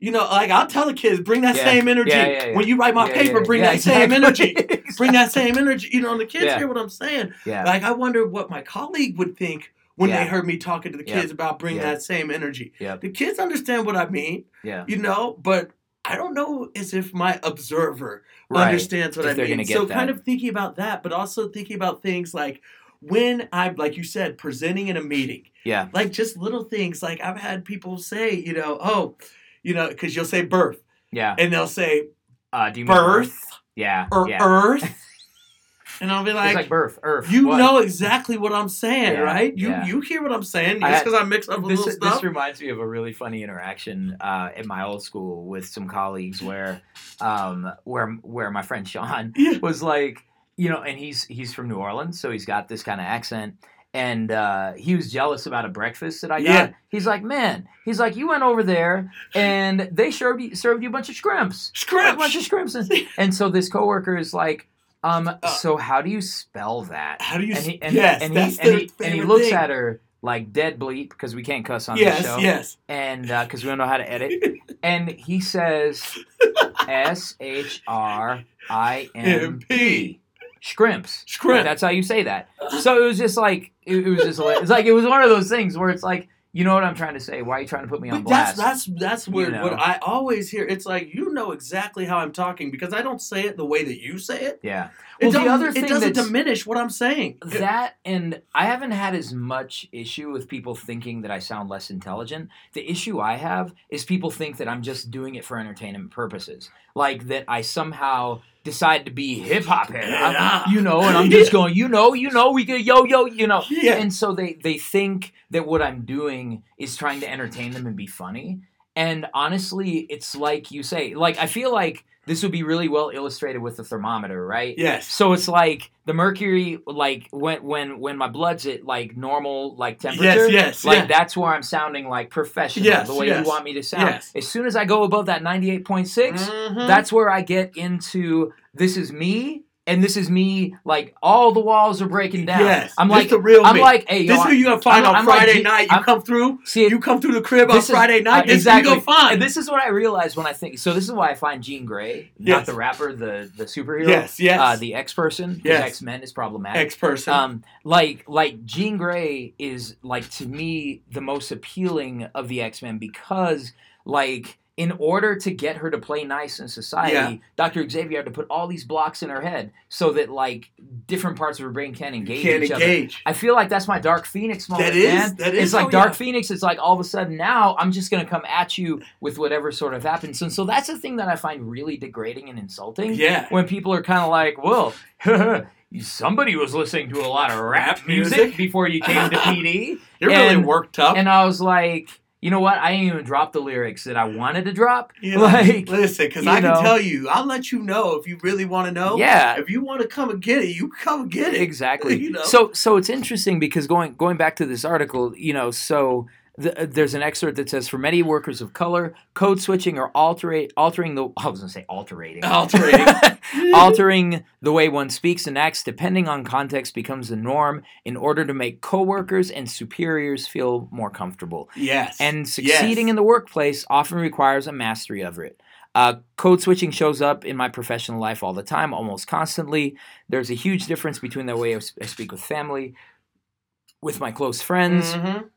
you know, like I'll tell the kids, bring that Yeah. same energy Yeah, yeah, yeah. when you write my Yeah, paper. Bring yeah, that same exactly. energy. Bring that same energy. You know, and the kids Yeah. hear what I'm saying. Yeah. Like I wonder what my colleague would think when Yeah. they heard me talking to the kids about bring that same energy. Yep. The kids understand what I mean yeah. you know, but I don't know as if my observer Right. understands what If I mean. So that. kind of thinking about that, but also thinking about things like when I'm like you said, presenting in a meeting, Yeah. like just little things. Like I've had people say, you know, oh, you know, because you'll say birth, Yeah. and they'll say Uh, do you mean birth Yeah. or yeah. earth, and I'll be it's like. like birth, earth. you what? know exactly what I'm saying, Yeah, right? You yeah. you hear what I'm saying I just because I mix up a this, little stuff. this reminds me of a really funny interaction uh, at my old school with some colleagues where um, where where my friend Sean was like you know and he's he's from New Orleans so he's got this kind of accent and uh, he was jealous about a breakfast that I got. He's like, man, he's like, you went over there and they served you, served you a bunch of scrimps, a bunch of Scrimps. scrimps, and, and so this coworker is like, um, Uh, so how do you spell that? How do you? and he and, yes, and that's he and he, and he looks thing. at her like dead bleep because we can't cuss on Yes, this show yes. and because we don't know how to edit and he says S H R I M P scrimps Scrimp. that's how you say that so it was just like it, it was just it's like it was one of those things where it's like you know what I'm trying to say why are you trying to put me on But that's blast that's that's where know? what I always hear. It's like you know exactly how I'm talking because I don't say it the way that you say it. yeah It, Well, the don't- other it thing doesn't diminish what I'm saying. That and I haven't had as much issue with people thinking that I sound less intelligent. The issue I have is people think that I'm just doing it for entertainment purposes. Like that I somehow decide to be hip hop head. Yeah. You know, and I'm just going, you know, you know, we could yo yo, you know. yeah, And so they they think that what I'm doing is trying to entertain them and be funny. And honestly, it's like you say, like I feel like this would be really well illustrated with the thermometer, right? yes, So it's like the mercury, like when when when my blood's at like normal like temperature. yes, yes, Like yeah. that's where I'm sounding like professional, Yes, the way yes, you want me to sound. yes. As soon as I go above that 98.6, Mhm. that's where I get into this is me, and this is me. Like all the walls are breaking down. yes. I'm like, the real I'm me. like, hey, yo, this is who you gonna find I'm- on I'm Friday G- night. You I'm- come through. see You come through the crib on is- Friday night. uh, exactly. you find. And this is what I realized when I think. So this is why I find Jean Grey, not Yes. the rapper, the the superhero, yes, yes. uh, the X person. Yes. X Men is problematic. X person. Um, like like Jean Grey is like to me the most appealing of the X Men because like in order to get her to play nice in society, Yeah. Dr. Xavier had to put all these blocks in her head so that like different parts of her brain can engage Can't each other. I feel like that's my Dark Phoenix moment, That is- man. that is- It's like oh, Dark yeah. Phoenix. It's like all of a sudden now I'm just gonna come at you with whatever sort of happens, and so that's the thing that I find really degrading and insulting Yeah. when people are kind of like, well, somebody was listening to a lot of rap Rap music, music? before you came to PD. You're really worked up. and I was like, you know what? I didn't even drop the lyrics that I wanted to drop. Yeah, like, listen, because I can tell you, I'll let you know if you really want to know. Yeah. If you want to come and get it, you come get it. Exactly. You know? So so it's interesting because going going back to this article, you know, so the, there's an excerpt that says for many workers of color, code switching or alterate altering the I was going to say alterating. Alterating. altering the way one speaks and acts depending on context becomes the norm in order to make coworkers and superiors feel more comfortable. yes. And succeeding Yes. in the workplace often requires a mastery of it. Uh, code switching shows up in my professional life all the time, almost constantly. There's a huge difference between the way I speak with family with my close friends Mhm.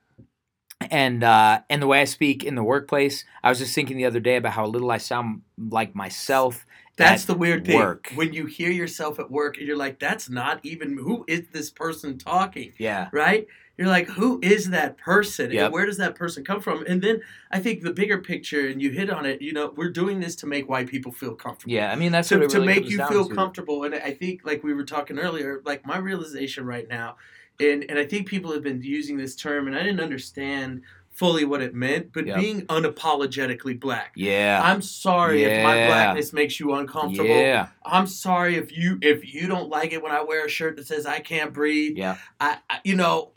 And uh, and the way I speak in the workplace. I was just thinking the other day about how little I sound like myself. That's at the weird thing. work. When you hear yourself at work and you're like, that's not even who is this person talking? Yeah, Right? You're like, who is that person? Yep. And where does that person come from? And then I think the bigger picture, and you hit on it, you know, we're doing this to make white people feel comfortable. yeah. I mean, that's to, what it to make you feel to. comfortable. And I think, like we were talking earlier, like my realization right now, and, and I think people have been using this term, and I didn't understand fully what it meant, but Yep. being unapologetically black. Yeah, I'm sorry if my blackness makes you uncomfortable. yeah, I'm sorry if you if you don't like it when I wear a shirt that says I can't breathe. yeah, I, I you know,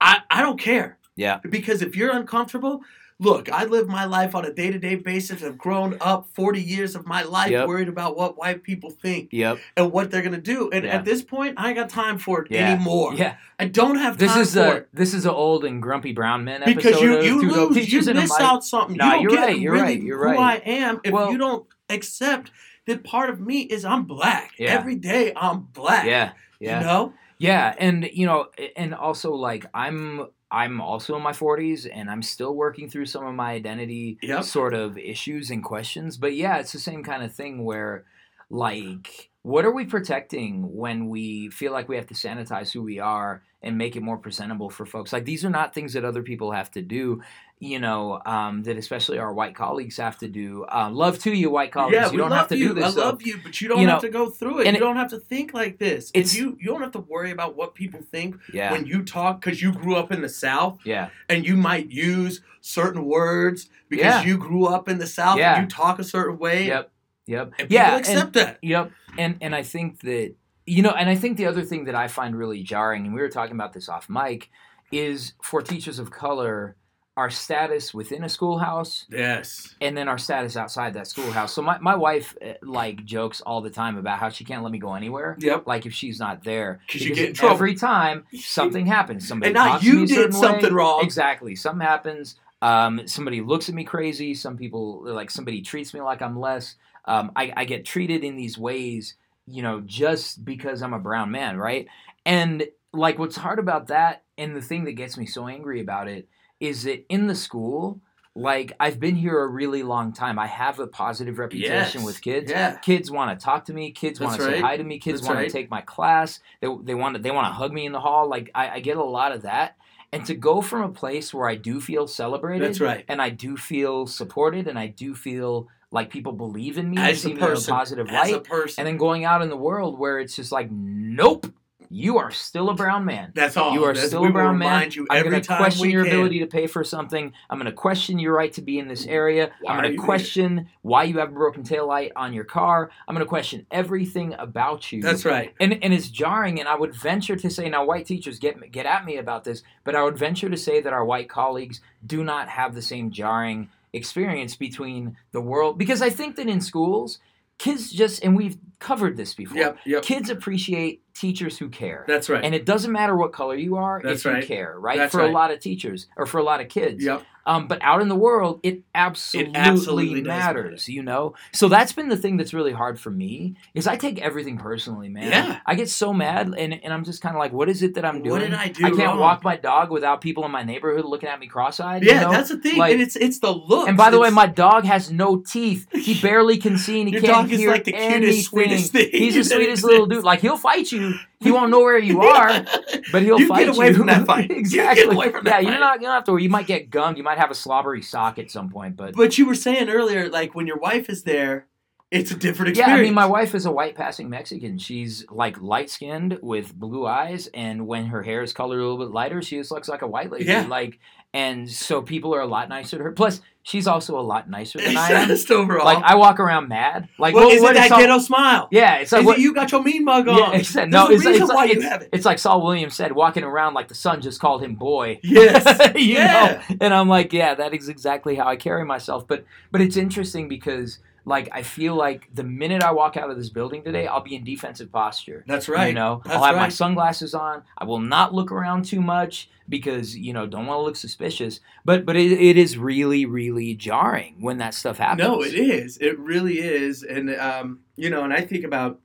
I I don't care yeah. because if you're uncomfortable, look, I live my life on a day to day basis. I've grown up 40 years of my life Yep. worried about what white people think Yep. and what they're gonna do. And Yeah. at this point, I ain't got time for it Yeah. anymore. Yeah. I don't have time. This time is for a it. this is an old and grumpy brown men Because you, you lose, you Teachers and a miss out something. No, you get right, you're really right, you're who right. I am if Well- you don't accept that part of me is I'm black. Yeah. Every day I'm black. Yeah. Yeah. You know? Yeah, and you know, and also like I'm I'm also in my 40s and I'm still working through some of my identity Yep. sort of issues and questions. But yeah, it's the same kind of thing where like what are we protecting when we feel like we have to sanitize who we are and make it more presentable for folks? Like these are not things that other people have to do, you know, um, that especially our white colleagues have to do. Uh, love to you, white colleagues. yeah, you we don't love have to you. do this. I stuff. love you, but you don't You have know, to go through it. and You it- don't have to think like this. It's- you you don't have to worry about what people think Yeah. when you talk because you grew up in the South yeah. and you might use certain words because Yeah. you grew up in the South Yeah. and you talk a certain way. Yep. Yep. And people yeah. and- accept that. Yep. And and I think that you know, and I think the other thing that I find really jarring, and we were talking about this off mic, is for teachers of color, our status within a schoolhouse Yes. and then our status outside that schoolhouse. So my, my wife uh, like jokes all the time about how she can't let me go anywhere. Yep. Like if she's not there, 'Cause you Because get in trouble. every time something happens. Somebody And now talks to me you did something way. wrong. Exactly. Something happens. Um, somebody looks at me crazy. Some people like somebody treats me like I'm less. Um, I, I get treated in these ways, you know, just because I'm a brown man, right? And like what's hard about that, and the thing that gets me so angry about it, is that in the school, like I've been here a really long time. I have a positive reputation Yes. with kids. Yeah. Kids want to talk to me. Kids want to say hi to me. Kids want right. to take my class. They, they want to they want to hug me in the hall. Like I, I get a lot of that. And to go from a place where I do feel celebrated, That's right. and I do feel supported, and I do feel like people believe in me and As see a me in a person. positive As a person. and then going out in the world where it's just like, nope, you are still a brown man. That's all. You are That's- still a brown man. remind You I'm going to question your can. ability to pay for something. I'm going to question your right to be in this area. Why I'm going you to here? question why you have a broken taillight on your car. I'm going to question everything about you. That's right. and and it's jarring. And I would venture to say now, white teachers get get at me about this, but I would venture to say that our white colleagues do not have the same jarring experience between the world because I think that in schools, kids just and we've covered this before. Yep. Yep. Kids appreciate teachers who care. That's right. And it doesn't matter what color you are That's if you right. care, right? That's for a lot of teachers or for a lot of kids. yep. Um, but out in the world, it absolutely, absolutely does matters, you know? So that's been the thing that's really hard for me is I take everything personally, man. Yeah. I get so mad and, and I'm just kind of like, what is it that I'm doing? What did I do I can't wrong? walk my dog without people in my neighborhood looking at me cross-eyed. Yeah, you know? that's the thing, Like- and it's it's the look. and by the way, my dog has no teeth. He barely can see and he Your can't dog is hear like the cutest, anything. sweetest thing He's the sweetest little dude. Like he'll fight you. He won't know where you are, but he'll You fight get away you. from that fight. You get exactly. away from yeah, that you're not. You don't have to. You might get gummed. You might have a slobbery sock at some point, but. But you were saying earlier, like when your wife is there, it's a different experience. Yeah. I mean, my wife is a white passing Mexican. She's like light skinned with blue eyes, and when her hair is colored a little bit lighter, she just looks like a white lady. Yeah. Like, and so people are a lot nicer to her. Plus, she's also a lot nicer than I am. just overall. Like, I walk around mad. Like, well, what, is what it that Saul- ghetto smile? Yeah, it's like is what it you got your mean mug on? Yeah, exactly. No, it's, it's, why like, you it's, have it. it's like Saul Williams said, walking around like the sun just called him boy. Yes. you Yeah. know? And I'm like, yeah, that is exactly how I carry myself. But but it's interesting because like I feel like the minute I walk out of this building today, I'll be in defensive posture. That's right. You know, That's I'll have my sunglasses on. I will not look around too much because you know don't want to look suspicious. But but it, it is really really jarring when that stuff happens. No, it is. It really is. And um, you know, and I think about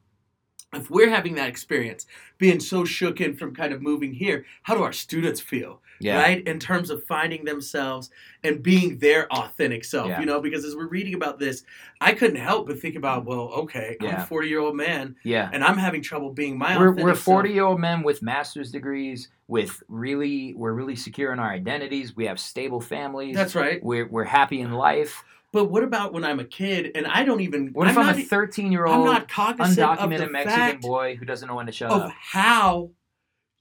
if we're having that experience, being so shooken from kind of moving here, how do our students feel? Yeah. Right? In terms of finding themselves and being their authentic self, Yeah. you know, because as we're reading about this, I couldn't help but think about, well, okay, I'm a 40 year old man Yeah. and I'm having trouble being my We're, authentic we're 40 year old men with master's degrees with really we're really secure in our identities we have stable families That's right. we're, we're happy in life But what about when I'm a kid and I don't even, what if I'm i'm, not, a 13 year old undocumented mexican boy who doesn't know when to shut of up how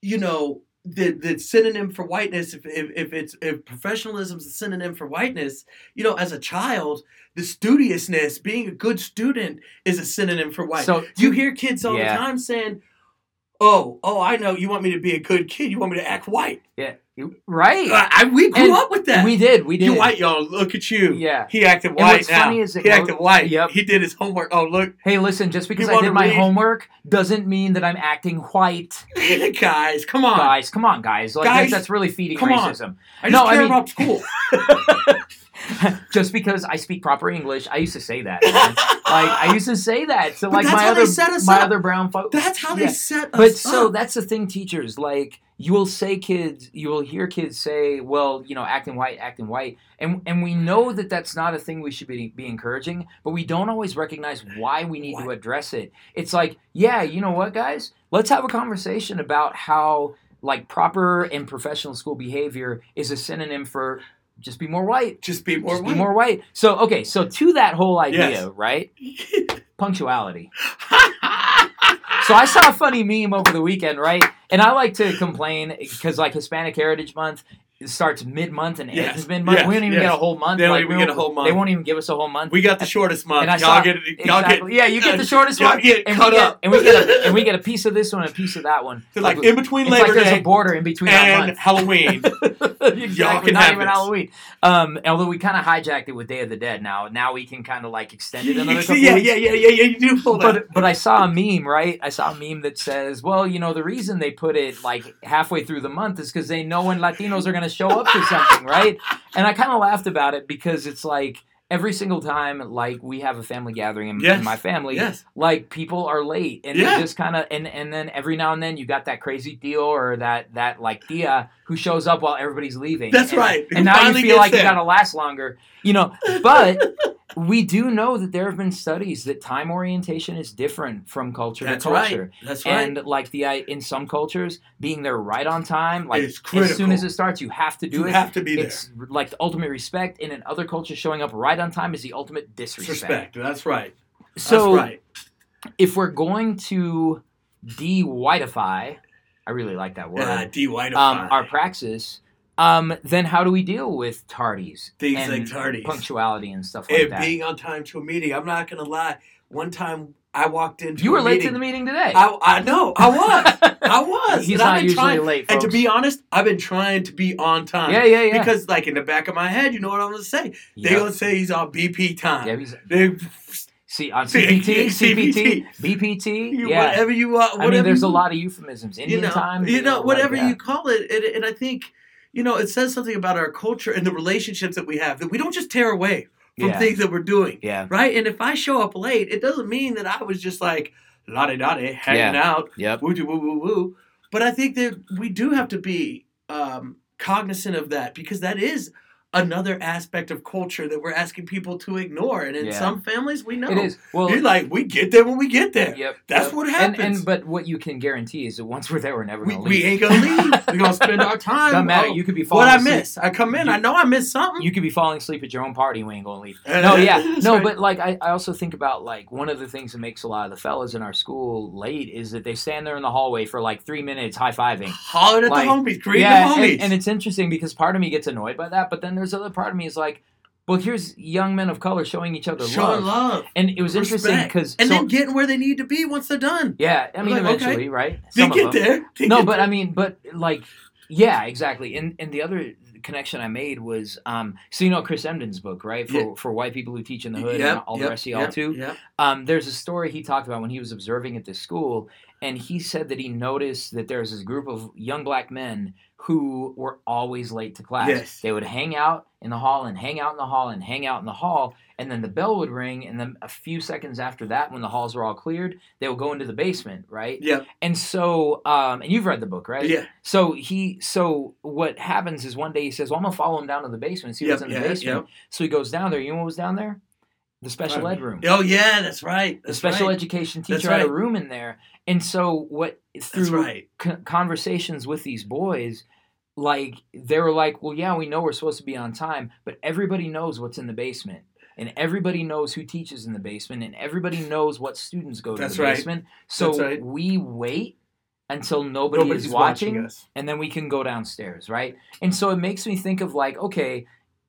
you know the the synonym for whiteness if, if, if it's if professionalism is a synonym for whiteness you know as a child the studiousness being a good student is a synonym for white so you hear kids all Yeah. the time saying oh oh i know you want me to be a good kid you want me to act white. Yeah right. I, I- we grew And up with that. we did we did. you white y'all look at you. Yeah. He acted And white what's now. funny is it he goes- acted white. Yep. he did his homework. Oh look. Hey listen just because i did my read? homework doesn't mean that i'm acting white. Guys come on. Guys come on guys. Like Guys, that's really feeding come on. racism. I just No, I care mean- about school just because I speak proper English, I used to say that. like I used to say that to like my they other my up. other brown folks. that's how they Yeah. set us up. But so up. that's the thing, teachers. Like you will say kids, you will hear kids say, "Well, you know, acting white, acting white," and and we know that that's not a thing we should be be encouraging, but we don't always recognize why we need to address it. It's like, yeah, you know what, guys, let's have a conversation about how like proper and professional school behavior is a synonym for just be more white. just be more Just white. be more white. So okay, so to that whole idea, Yes. right? Punctuality. So I saw a funny meme over the weekend, right? And I like to complain because like Hispanic Heritage Month it starts mid month and Yes, ends mid month. yes, we don't even yes. get a whole month. They don't like, even get a whole month. They won't even give us a whole month. we got the shortest month. And I y'all get y'all Exactly. get yeah, you get the shortest y'all one, get and cut we get up. and we get a and we get a piece of this one, and a piece of that one. So like Like, in between Labor like there's Day a border in between that and. Halloween. exactly. can Not have even. Halloween. Um, although we kind of hijacked it with Day of the Dead. Now, now we can kind of like extend it another couple yeah, yeah, yeah, yeah, yeah. You do pull that. But but I saw a meme, right? I saw a meme that says, "Well, you know, the reason they put it like halfway through the month is because they know when Latinos are going to show up to something, right?" And I kind of laughed about it because it's like every single time, like we have a family gathering in, Yes. in my family, yes. like people are late and Yeah. they just kind of and and then every now and then you got that crazy deal or that that like Dia who shows up while everybody's leaving. That's And- right. Who And now you feel like you there. got to last longer, you know. But we do know that there have been studies that time orientation is different from culture That's to culture. right. That's right. And like the i- in some cultures, being there right on time, like as soon as it starts, you have to do you it. have to be there. It's like the ultimate respect, and in other cultures, showing up right on time is the ultimate disrespect. respect. That's right. So right. if we're going to de-whiteify, I really like that word. Yeah, de-whiteify. um, our praxis. Um, then how do we deal with tardies Things like tardies. punctuality and stuff like and that? being on time to a meeting. I'm not gonna lie. One time I walked into you were a late meeting. to the meeting today. I, I know. I was. I was. He's not usually trying- late, And to be honest, I've been trying to be on time. yeah, yeah, yeah. Because like in the back of my head, you know what I'm gonna say. They Yep. gonna say he's on BP time. yeah, he's, They, see on CPT, CPT. BPT. you, Yeah, whatever you want. I Whatever mean, there's a you- lot of euphemisms. Indian you know, time, you know, whatever that. you call it, and, and I think, you know, it says something about our culture and the relationships that we have that we don't just tear away from Yeah. things that we're doing, Yeah, right? And if I show up late, it doesn't mean that I was just like la di da di hanging out, yep. woo woo woo woo. But I think that we do have to be um, cognizant of that because that is another aspect of culture that we're asking people to ignore. And in Yeah. some families, we know It is. Well, You're like we get there when we get there. yep. That's yep. what happens. and but what you can guarantee is that once we're there, we're never gonna we leave. We ain't gonna leave. We're gonna spend our time. Doesn't matter. Oh, You could be falling what I asleep. miss? I come in. You- I know I missed something. You could be falling asleep at your own party. We ain't gonna leave. Uh, no, yeah, no, right. but like I, I also think about like one of the things that makes a lot of the fellas in our school late is that they stand there in the hallway for like three minutes high fiving. hollered at like- the homies, greeting yeah, the homies. and, and it's interesting because part of me gets annoyed by that, but then there's other part of me is like, well, here's young men of color showing each other showing love. love, and it was interesting because and so, then getting where they need to be once they're done. yeah, I mean Like, okay. eventually, right? They Some of get there. They no get but there. i mean but like yeah exactly and and the other connection i made was um so you know chris emdin's book right for Yeah. for white people who teach in the hood and Yep, all the rest of y'all yep, too yep. um there's a story he talked about when he was observing at this school and he said that he noticed that there was this group of young black men who were always late to class. Yes. They would hang out in the hall and hang out in the hall and hang out in the hall, and then the bell would ring, and then a few seconds after that, when the halls were all cleared, they would go into the basement, right? Yeah. And so, um, and you've read the book, right? Yeah. So he, so what happens is one day he says, "Well, I'm gonna follow him down to the basement, and see what's Yep, in the yeah, basement." So he goes down there. You know what was down there? The special ed room. Oh yeah, that's right. The special right. education That's teacher had a room in there, and so what through right. con- conversations with these boys, like they were like, "Well, yeah, we know we're supposed to be on time, but everybody knows what's in the basement." And everybody knows who teaches in the basement, and everybody knows what students go to That's the right. basement. So That's right. we wait until nobody Nobody's is watching, us. and then we can go downstairs, right? And so it makes me think of like, okay,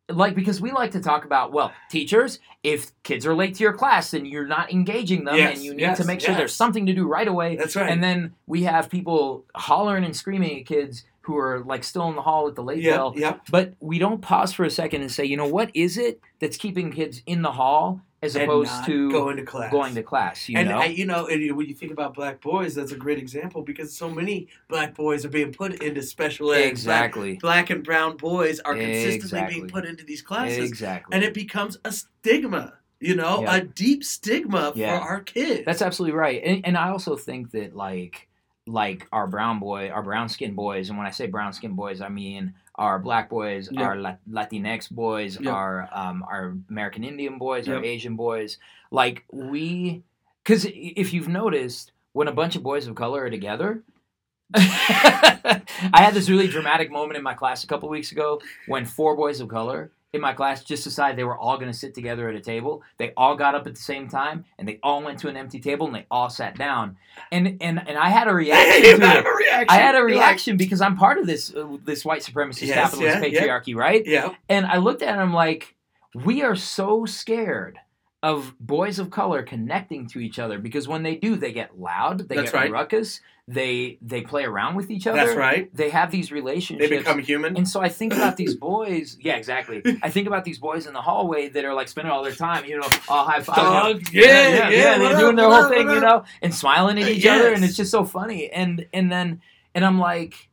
like because we like to talk about, well, teachers, if kids are late to your class, then you're not engaging them, Yes, and you need yes, to make sure there's something to do right away. That's right. And then we have people hollering and screaming at kids who are like still in the hall with the late Yep. bell. Yep. But we don't pause for a second and say, you know, what is it that's keeping kids in the hall as And opposed to going to class. going to class? You and know, I, you know, and when you think about black boys, that's a great example because so many black boys are being put into special ed. Black- exactly, Black, and brown boys are consistently Exactly. being put into these classes, exactly. and it becomes a stigma. You know, Yeah. a deep stigma Yeah. for our kids. That's absolutely right. And, and I also think that like like our brown boy, our brown skin boys, and when I say brown skin boys, I mean our black boys, Yep. our La- Latinx boys, Yep. our um, our American Indian boys, our Asian boys. Like we, because if you've noticed, when a bunch of boys of color are together. I had this really dramatic moment in my class a couple weeks ago when four boys of color in my class just decided they were all going to sit together at a table. They all got up at the same time and they all went to an empty table and they all sat down. And and and I had a reaction you to have it. a reaction. I had a You're like, reaction because I'm part of this uh, this white supremacist Yes, capitalist yeah, yeah. patriarchy, right? yeah. And I looked at him like, we are so scared of boys of color connecting to each other because when they do, they get loud, they That's get right. ruckus, they they play around with each other. That's right. They have these relationships. They become human. and so I think about these boys. Yeah, exactly. I think about these boys in the hallway that are like spending all their time, you know, all high five. Dog, yeah, yeah, they're what doing their whole thing, you know, and smiling at each other, and it's just so funny. And and then and I'm like,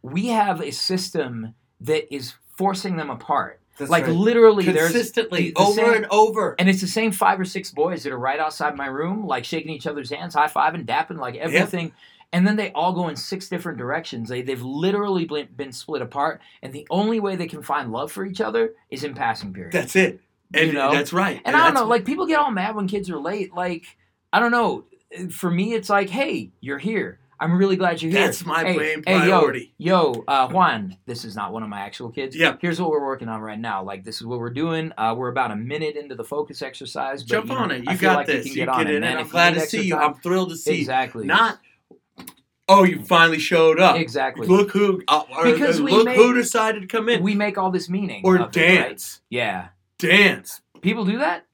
we have a system that is forcing them apart. That's like right. literally, there's consistently the- the over same- and over. and it's the same five or six boys that are right outside my room, like shaking each other's hands, high fiving, dapping, like everything. And then they all go in six different directions. They, they've literally been, been split apart. And the only way they can find love for each other is in passing periods. That's it. And You know? that's right. and I don't know, like people get all mad when kids are late. Like, I don't know. For me, it's like, hey, you're here. I'm really glad you're here. That's my hey, main hey, priority. Yo, yo, uh, Juan, this is not one of my actual kids. Yeah. Here's what we're working on right now. Like, this is what we're doing. Uh, we're about a minute into the focus exercise. But, Jump you know, on it. You feel got like this. can You get on get it, in, man. and I'm glad to see you. I'm thrilled to see you. Exactly. Not, oh, you finally showed up. exactly. Look who, uh, Because uh, we look made- who decided to come in. we make all this meaning. or of it, right? dance, Yeah. dance, People do that.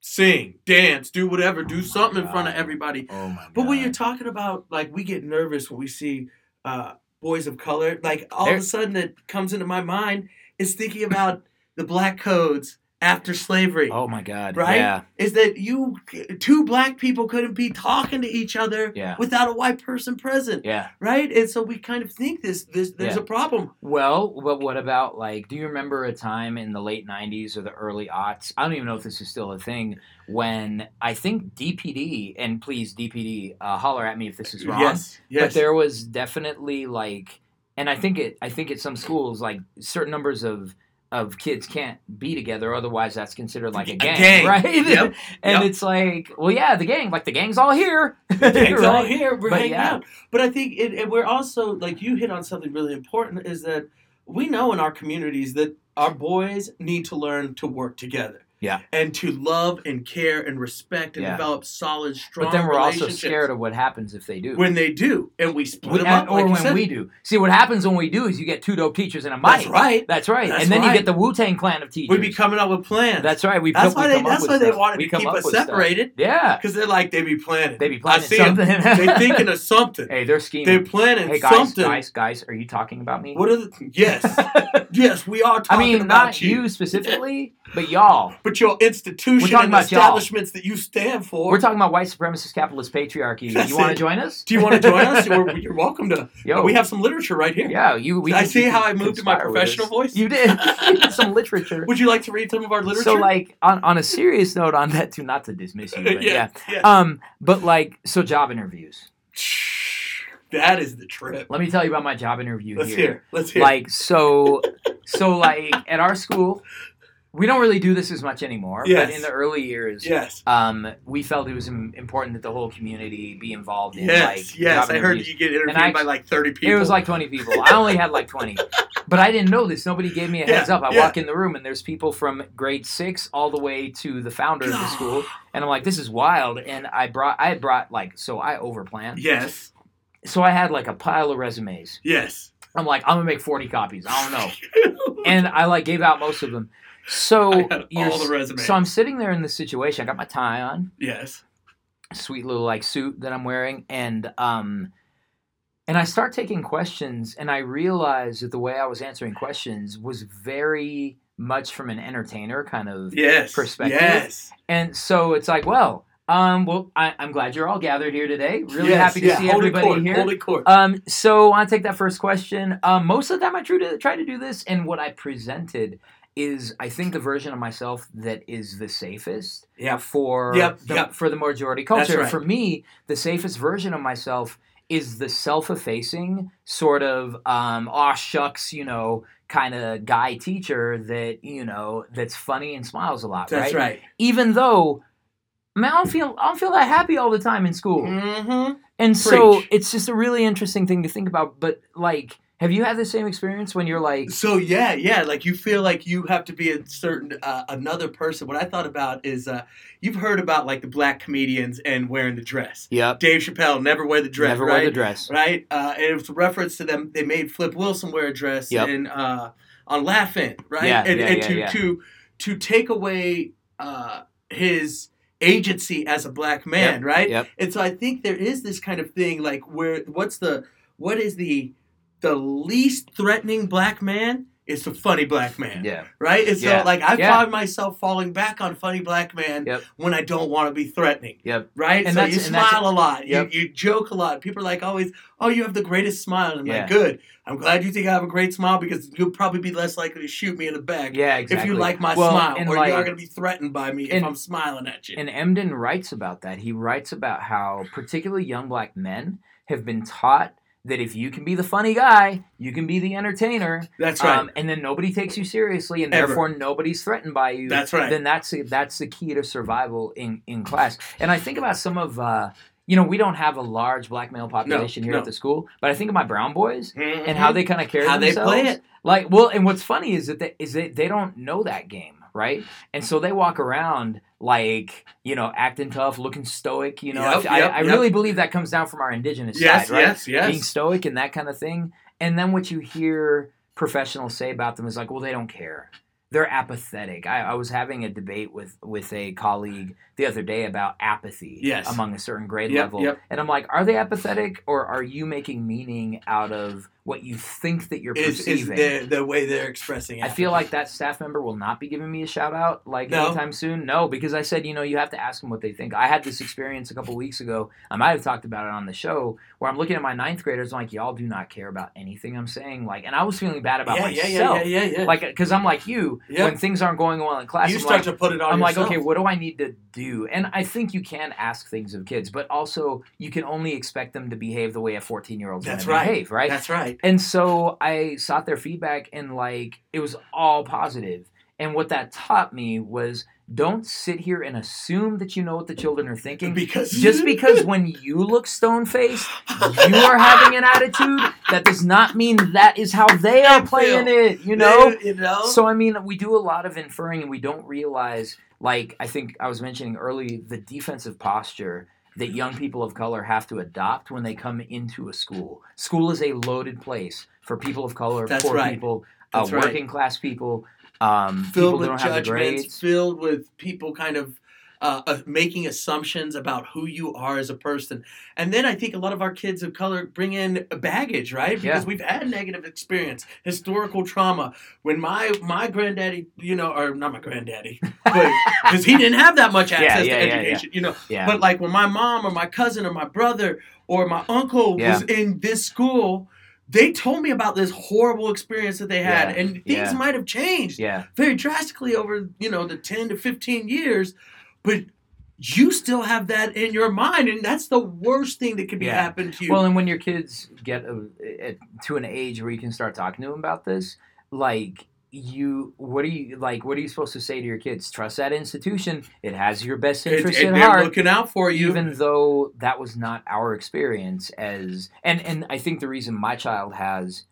Sing, dance, do whatever, do something in front of everybody. Oh my god. But when you're talking about, like, we get nervous when we see uh, boys of color. Like, all of a sudden, that comes into my mind is thinking about the black codes after slavery. Oh my god. Right? Yeah. Is that you, two black people couldn't be talking to each other Yeah. without a white person present, Yeah. right? And so we kind of think this, this there's Yeah. a problem. Well, but what about like? Do you remember a time in the late '90s or the early aughts? I don't even know if this is still a thing. When I think DPD and please DPD, uh, holler at me if this is wrong. Yes, yes. But there was definitely like, and I think it. I think at some schools, like certain numbers of of kids can't be together, otherwise that's considered like a A gang, gang. right? Yep, and yep. it's like, well, yeah, the gang, like the gang's all here. Gang's all right? here. We're But hanging yeah. out. But I think it, and we're also like you hit on something really important is that we know in our communities that our boys need to learn to work together. Yeah. And to love and care and respect and Yeah. develop solid, strong But then we're also scared of what happens if they do. when they do, and we split We- them up or like when we do. See, what happens when we do is you get two dope teachers and a mic. That's right. That's right. That's and then you get the Wu Tang clan of teachers. We be coming up with plans. That's right. We That's come, why we they. That's why they wanted We to keep us stuff. separated Yeah. because they're like they be planning. They be I planning something. They thinking of something. hey, they're scheming. They're planning something. hey guys, something. guys, guys, are you talking about me? What are the? Yes, yes, we are I mean, not you specifically, but y'all. but your institution and establishments that you stand for. We're talking about white supremacist capitalist patriarchy. That's you want to join us? Do you want to join us? You're, you're welcome to. Yo, We have some literature right here. yeah. You. We I see how I moved to my professional voice? You did. Some literature. Would you like to read some of our literature? So like on, on a serious note on that too, not to dismiss you, but yeah. yeah. Um, but like so job interviews. That is the trip. Let me tell you about my job interview here. Let's here. hear. Let's hear. Like so so like at our school, we don't really do this as much anymore. Yes. But in the early years, yes. um, we felt it was im- important that the whole community be involved in Yes. like yes. I heard interviews. you get interviewed I- by like 30 people. It was like 20 people. I only had like 20. But I didn't know this. Nobody gave me a Yeah, heads up. I yeah. walk in the room and there's people from grade 6 all the way to the founder of the school and I'm like this is wild and I brought I brought like so I overplanned. Yes. So I had like a pile of resumes. Yes. I'm like I'm going to make 40 copies. I don't know. And I like gave out most of them. So I had you're all the resumes. So I'm sitting there in this situation. I got my tie on. yes. sweet little like suit that I'm wearing and um and I start taking questions and I realize that the way I was answering questions was very much from an entertainer kind of Yes. Perspective. Yes. and so it's like well um well I, I'm glad you're all gathered here today really Yes, happy to yeah, see hold everybody court, here Hold it court. um so I want to take that first question um most of the time I try to try to do this and what I presented is I think the version of myself that is the safest yeah. for Yep, the, yep. for the majority culture. right. For me, the safest version of myself is the self-effacing sort of um aw shucks, you know, kind of guy teacher that, you know, that's funny and smiles a lot, That's right? right. Even though man, I don't feel I don't feel that happy all the time in school. Mm-hmm. And so it's just a really interesting thing to think about. But like, have you had the same experience when you're like So yeah, yeah, like you feel like you have to be a certain uh, another person. What I thought about is uh, you've heard about like the black comedians and wearing the dress. Yep. Dave Chappelle never wear the dress, Never right? wear the dress. right? Uh, and it was a reference to them. They made Flip Wilson wear a dress Yep. and uh, on Laugh-In, right? Yeah, and yeah, and yeah, to yeah. to to take away uh, his agency as a black man, right? Yep. And so I think there is this kind of thing, like where what's the what is the the least threatening black man is the funny black man, Yeah. right? And so Yeah. like I Yeah. find myself falling back on funny black man Yep. when I don't want to be threatening Yep. right? And so you and smile a lot. Yep. You, you joke a lot. People are like always, oh, you have the greatest smile. And I'm Yeah. like, good. I'm glad you think I have a great smile because you'll probably be less likely to shoot me in the back Yeah, exactly. if you like my Well, smile, and or like- you are going to be threatened by me if I'm smiling at you. And Emdin writes about that. He writes about how particularly young black men have been taught that if you can be the funny guy, you can be the entertainer, That's right. um, and then nobody takes you seriously, and Ever. therefore nobody's threatened by you. That's right. Then that's that's the key to survival in in class. And I think about some of. Uh, you know, we don't have a large black male population here no. at the school, but I think of my brown boys Mhm. and how they kind of carry how they play it. Like, well, and what's funny is that they, is that they don't know that game, right? And so mm-hmm. they walk around like you know, acting tough, looking stoic. You know, Yep, I, yep, I yep. really believe that comes down from our indigenous Yes, side, right? yes, yes. Being stoic and that kind of thing. And then what you hear professionals say about them is like, well, they don't care. They're apathetic. I, I was having a debate with with a colleague the other day about apathy Yes. among a certain grade Yep, level. yep. And I'm like, are they apathetic or are you making meaning out of what you think that you're is perceiving? the, the way they're expressing it. I feel like that staff member will not be giving me a shout out like No. anytime soon. No, because I said, you know, you have to ask them what they think. I had this experience a couple weeks ago. I might have talked about it on the show where I'm looking at my ninth graders. I'm like, y'all do not care about anything I'm saying. Like, and I was feeling bad about yeah, yeah, myself. yeah, yeah, yeah, yeah. Like, because I'm like you, Yeah. when things aren't going well in class, you I'm start like, to put it on I'm like, okay, what do I need to do? And I think you can ask things of kids, but also you can only expect them to behave the way a 14 year old's going That's to right. behave, right? That's right. And so I sought their feedback and like it was all positive. And what that taught me was don't sit here and assume that you know what the children are thinking. Because Just because when you look stone faced, you are having an attitude, that does not mean that is how they are playing it, you know? you know. So I mean, we do a lot of inferring, and we don't realize, like I think I was mentioning early, the defensive posture that young people of color have to adopt when they come into a school. School is a loaded place for people of color, That's poor right. people, uh, That's right. working class people, um, filled with don't have the judgments, filled with people kind of uh, uh, making assumptions about who you are as a person. And then I think a lot of our kids of color bring in baggage, right? Because Yeah. we've had negative experience, historical trauma. When my my granddaddy, you know, or not my granddaddy, because he didn't have that much access yeah, to yeah, education, you know. But like when my mom or my cousin or my brother or my uncle was in this school, they told me about this horrible experience that they had, Yeah, and things yeah. might have changed yeah. very drastically over you know the 10 to 15 years but you still have that in your mind and that's the worst thing that could be Yeah. happen to you Well, and when your kids get uh, a, a, to an age where you can start talking to them about this, like you, what are you like? What are you supposed to say to your kids? Trust that institution; it has your best interest it- at they're heart. looking out for you even though that was not our experience as and and I think the reason my child has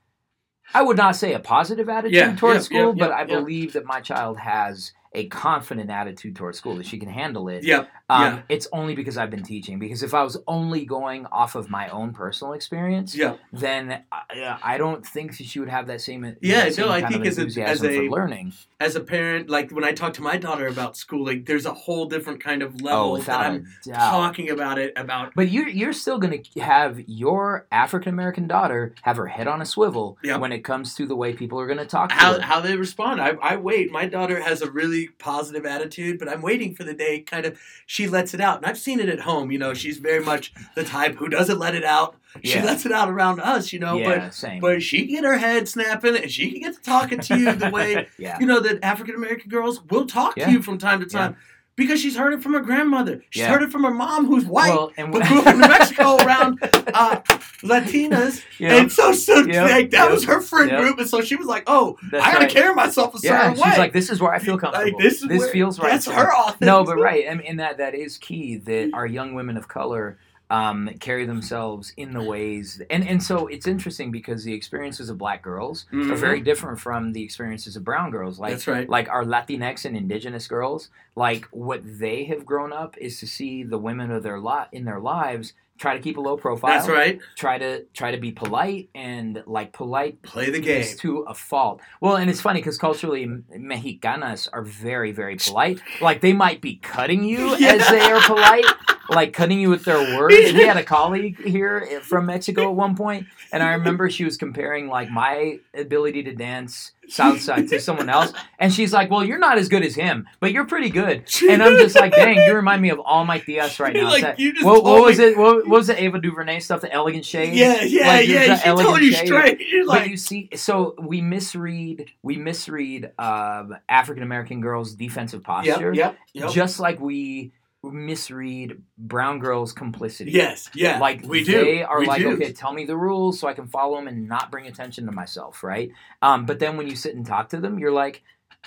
I would not say a positive attitude Yeah, towards yeah, school, but I believe that my child has a confident attitude towards school that she can handle it. yep Um, yeah. It's only because I've been teaching. Because if I was only going off of my own personal experience, yeah then I, I don't think that she would have that same Yeah, that same no, I think as a- as a- learning. as a parent like when i talk to my daughter about schooling there's a whole different kind of Oh, level that without a i'm talking about it about But you're you're still going to have your African American daughter have her head on a swivel Yep. when it comes to the way people are going to talk to how, her. how they respond. I, I wait. My daughter has a really positive attitude, but I'm waiting for the day kind of she lets it out. And I've seen it at home. You know, she's very much the type who doesn't let it out. She Yeah. lets it out around us, you know, yeah, same. but but she can get her head snapping and she can get to talking to you the way, yeah, you know, that African American girls will talk to you from time to time. Because she's heard it from her grandmother. She's Yeah. heard it from her mom who's white. well, and but grew up in New Mexico around uh, Latinas, yeah, and so so Yep, like that yep, was her friend yep. group, and so she was like, "Oh, that's I gotta right. carry myself a certain Yeah, way. she's like, this is where I feel comfortable. Like, this is where- feels right. That's her authentic. No, but right, I mean, and that that is key that our young women of color um, carry themselves in the ways, and and so it's interesting because the experiences of black girls are Mhm. very different from the experiences of brown girls. Like That's right. like our Latinx and indigenous girls, like what they have grown up is to see the women of their lot in their lives try to keep a low profile. That's right. Try to try to be polite and like polite Play the game. to a fault. Well, and it's funny because culturally, Mexicanas are very, very polite. Like they might be cutting you Yeah. as they are polite, like cutting you with their words. We had a colleague here from Mexico at one point, and I remember she was comparing like my ability to dance south side to someone else, and she's like, "Well, you're not as good as him, but you're pretty good." And I'm just like, "Dang, you remind me of all my tías right now." Like, That- what, what was it? What, what was the Ava DuVernay stuff? The elegant shade. Yeah, yeah, Like, yeah. She told you shade. straight. You're But you see, so we misread we misread um, African American girls' defensive posture, yep, yep, yep. just like we misread brown girls' complicity. yes, yeah. Like we do. they are We like, do. okay, tell me the rules so I can follow them and not bring attention to myself, right? Um, but then when you sit and talk to them, you're like,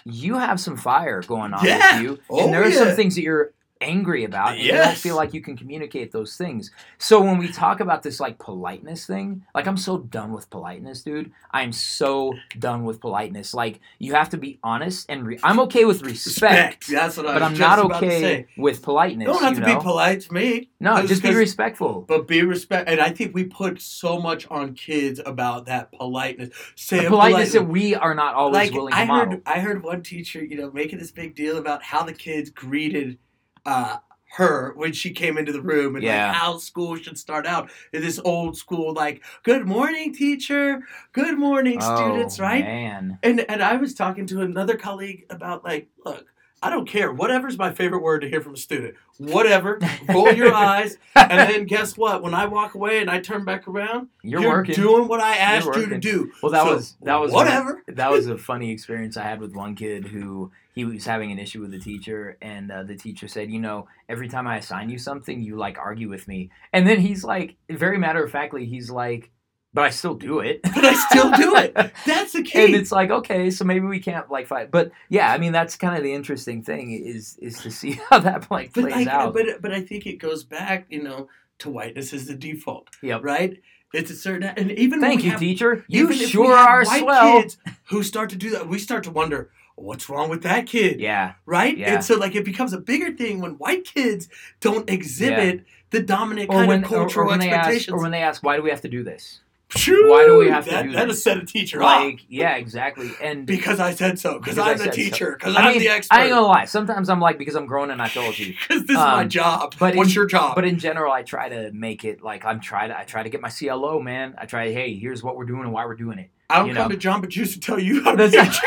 you have some fire going on Yeah. with you, Oh, and there are yeah. some things that you're angry about and you don't feel like you can communicate those things. So when we talk about this like politeness thing like i'm so done with politeness dude. I'm so done with politeness. Like you have to be honest and re- i'm okay with respect, That's what I but i'm not okay with politeness You don't have you to know? be polite to me. no Just just be respectful. But be respect, and I think we put so much on kids about that politeness. Say politeness that we are not always like willing I to model. Heard, I heard one teacher, you know, making this big deal about how the kids greeted uh, her when she came into the room, and Yeah. like how school should start out in this old school, like "Good morning, teacher. Good morning, students." Oh, Right? man And and I was talking to another colleague about like, look, I don't care. Whatever's my favorite word to hear from a student. Whatever. Roll your eyes, and then guess what? When I walk away and I turn back around, you're, working doing what I asked you to do. Well, that So, was that was whatever. that was a funny experience I had with one kid who he was having an issue with the teacher, and uh, the teacher said, "You know, every time I assign you something, you like argue with me." And then he's like, very matter of factly, he's like, "But I still do it." But I still do it. That's the key. and it's like, okay, so maybe we can't like fight. But yeah, I mean, that's kind of the interesting thing is is to see how that like but plays out. but but I think it goes back, you know, to whiteness as the default, yep. right? It's a certain, and even Thank you, have, teacher. You even if we sure are white swell. Kids who start to do that, we start to wonder what's wrong with that kid, Yeah, right? Yeah. And so like it becomes a bigger thing when white kids don't exhibit the dominant or kind when of or- or, cultural ask, expectations. or when they ask, why do we have to do this? Why do we have to do That'll this? set a teacher like off. yeah, exactly. And Because I said so. Because I'm the teacher. Because I I'm mean, the expert. I ain't gonna lie. Sometimes I'm like because I'm grown and I told you. Because this is my Um, job. but What's in- your job? But in general, I try to make it like I'm try to I try to get my CLO, man. I try. Hey, here's what we're doing and why we're doing it. I don't you come know. to Jamba Juice to tell you how to That's- make juice.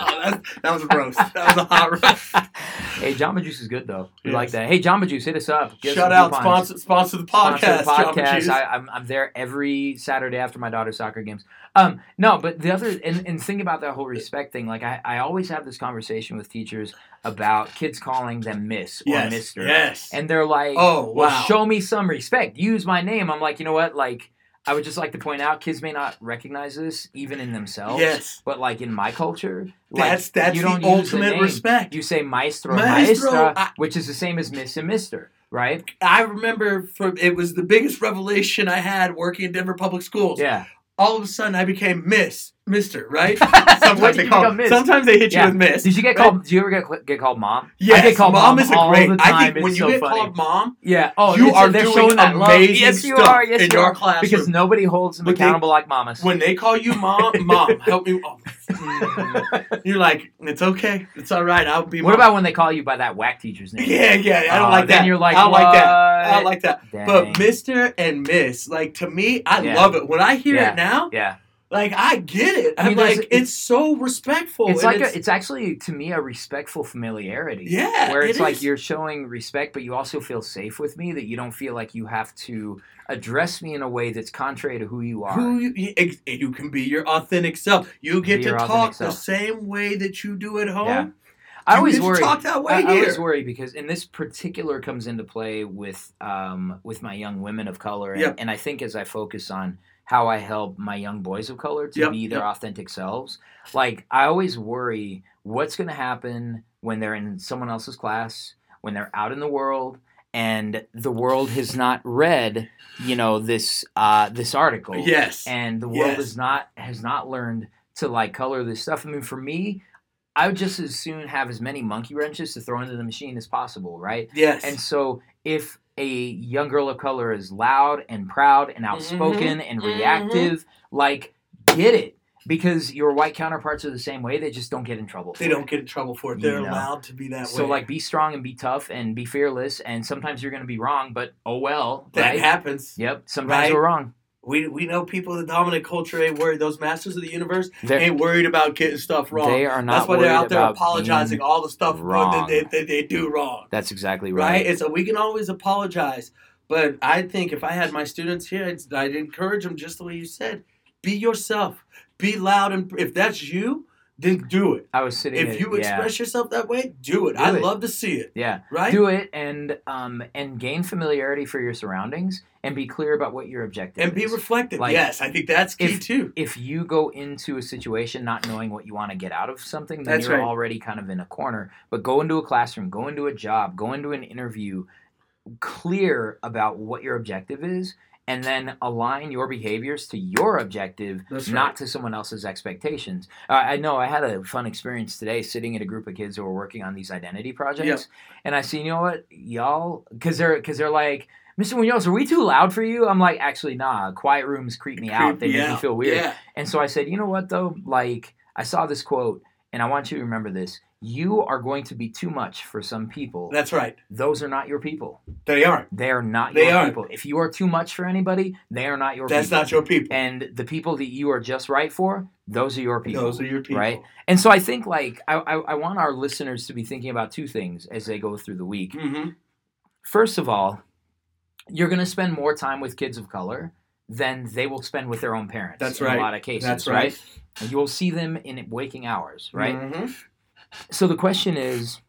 oh, that, that was a roast. That was a hot roast. hey, Jamba Juice is good though. We Yes. like that. Hey, Jamba Juice, hit us up. Get Shout out, sponsor, sponsor the Sponsor podcast. the Jamba podcast. I, I'm, I'm there every Saturday after my daughter's soccer games. Um, no, but the other and, and think about that whole respect thing. Like I, I always have this conversation with teachers about kids calling them Miss or yes, Mister, yes. and they're like, oh, well, wow. show me some respect. Use my name. I'm like, you know what? Like, I would just like to point out, kids may not recognize this even in themselves. yes. But like in my culture, like, That's that's you the don't the ultimate name. respect. You say maestro, Maestro, maestra, I- which is the same as Miss and Mister, right? I remember from it was the biggest revelation I had working in Denver public schools. Yeah. All of a sudden, I became Miss, Mister, right? Sometimes they call. Sometimes they hit you with Miss. Did you get right? called? Do you ever get get called mom? Yeah, I get called mom, mom is a all great. the I time. think when It's you so get funny. called mom, Yeah. Oh, you are they're doing showing that love. amazing Yes, you stuff are. Yes, in you your are. classroom. Because nobody holds them But they- accountable like mamas. when they call you mom, mom, help me. Oh, mm. You're like, it's okay, it's all right. I'll be. what mom." about when they call you by that whack teacher's name? Yeah, yeah. I don't Oh, like then that. you're like, I don't like that. I don't like that. But Mister and Miss, like to me, I Yeah. love it. When I hear Yeah. it now, Yeah. Like I get it. I I'm mean, like, it's, so respectful. It's like a, it's actually to me a respectful familiarity. yeah, where it's it like is. you're showing respect, but you also feel safe with me. That you don't feel like you have to address me in a way that's contrary to who you are. Who you, you, can be your authentic self. You get to talk the same way that you do at home. Yeah. I You always worry. talk that way I, I always worry because, and this particular comes into play with um, with my young women of color, and, Yep. and I think as I focus on how I help my young boys of color to Yep, be their yep. authentic selves, like I always worry what's going to happen when they're in someone else's class, when they're out in the world, and the world has not read, you know, this uh, this article, Yes. and the world Yes. has not has not learned to like color this stuff. I mean, for me, I would just as soon have as many monkey wrenches to throw into the machine as possible, right? yes. And so if a young girl of color is loud and proud and outspoken and mhm. reactive, like get it. Because your white counterparts are the same way, they just don't get in trouble. they don't it. get in trouble for it. They're know. allowed to be that So way. So, like be strong and be tough and be fearless and sometimes you're gonna be wrong, but oh well. that right? happens. Yep. Sometimes Right? we're wrong. We we know people in the dominant culture ain't worried. Those masters of the universe They're, ain't worried about getting stuff wrong. they are not That's why they're out there apologizing all the stuff wrong. that they, that they do wrong. That's exactly right? right. And so we can always apologize. But I think if I had my students here, I'd, I'd encourage them just the way you said. Be yourself. Be loud, and if that's you, then do it. I was sitting. If at- you yeah, express yourself that way, do it. Do I it. love to see it. yeah, Right? do it and um and gain familiarity for your surroundings and be clear about what your objective and be reflective. Like, yes, I think that's key if- too. if you go into a situation not knowing what you want to get out of something, then That's you're right. already kind of in a corner. But go into a classroom, go into a job, go into an interview, clear about what your objective is, and then align your behaviors to your objective, That's not to someone else's expectations. Uh, I know I had a fun experience today sitting in a group of kids who were working on these identity projects, and I see, you know what, y'all, because they're because they're like. Mr. Munoz, are we too loud for you? I'm like, actually, nah. Quiet rooms creep me out. They me make me feel weird. Yeah. And so I said, you know what though? Like I saw this quote, and I want you to remember this. You are going to be too much for some people. That's right. Those are not your people. They aren't. They are not They your aren't. people. If you are too much for anybody, they are not your people. That's people. not your people. and the people that you are just right for, those are your people. Those are your people. right? And so I think like I, I, I want our listeners to be thinking about two things as they go through the week. Mm-hmm. First of all, you're going to spend more time with kids of color than they will spend with their own parents. That's in right. A lot of cases, That's right? right. You'll see them in waking hours, right? Mhm. So the question is,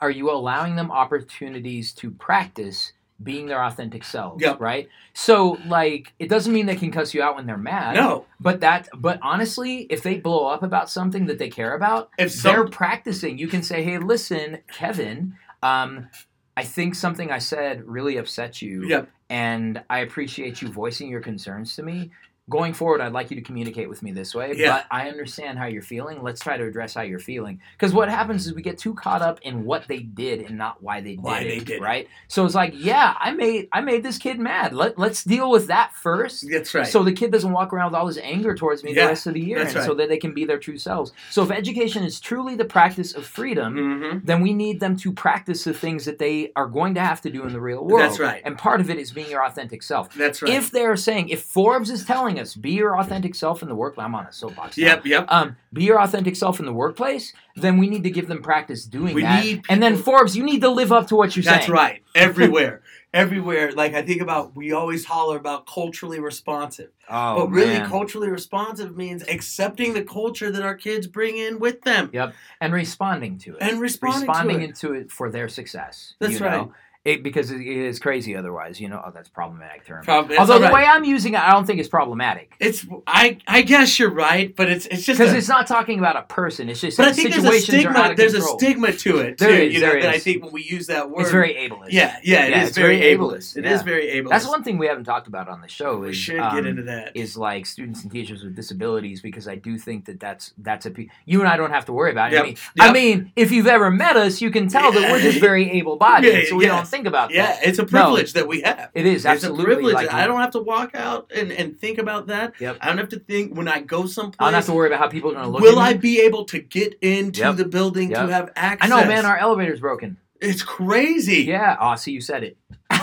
are you allowing them opportunities to practice being their authentic selves, Yep. right? So like it doesn't mean they can cuss you out when they're mad. No. But that but honestly, if they blow up about something that they care about, If they're practicing. You can say, "Hey, listen, Kevin, um, I think something I said really upset you, Yep. and I appreciate you voicing your concerns to me. Going forward, I'd like you to communicate with me this way. Yeah. But I understand how you're feeling. Let's try to address how you're feeling. Because what happens is we get too caught up in what they did and not why they did Why it. they did it. right? So it's like, yeah, I made I made this kid mad. Let let's deal with that first. That's right. So the kid doesn't walk around with all this anger towards me Yeah, the rest of the year, that's and so that they can be their true selves. So if education is truly the practice of freedom, hmm then we need them to practice the things that they are going to have to do in the real world. That's right. And part of it is being your authentic self. That's right. If they're saying, if Forbes is telling us, be your authentic self in the workplace. I'm on a soapbox. now. yep, yep. Um, be your authentic self in the workplace, then we need to give them practice doing We that. need and then Forbes, you need to live up to what you're That's saying. right. Everywhere. Everywhere. Like I think about we always holler about culturally responsive. Oh, but really man. culturally responsive means accepting the culture that our kids bring in with them. Yep. And responding to it. And responding, responding to it. into it for their success. That's right. Know? It, because it is crazy otherwise, you know. Oh, that's problematic term. Prob- Although the right. way I'm using it, I don't think it's problematic. it's I I guess you're right, but it's it's just Because it's not talking about a person. It's just but I think there's a stigma there's a stigma to it too, There is, you know, there that I think when we use that word It's very ableist. Yeah, yeah, it Yeah, is it's very ableist. ableist, It is yeah. very ableist. That's one thing we haven't talked about on the show. we should um, get into that. is like students and teachers with disabilities because I do think that that's that's a you and I don't have to worry about it. Yep, I mean, yep. I mean, if you've ever met us, you can tell that we're just very able-bodied, Yeah, so we don't think about yeah, that. Yeah, it's a privilege that we have. It is It's a absolutely privilege. like I don't have to walk out and, and think about that. Yep. I don't have to think when I go someplace. I don't have to worry about how people are going to look. will I be able to get into Yep. the building Yep. to have access? I know, man. Our elevator's broken. it's crazy. Yeah. Oh, see, you said it.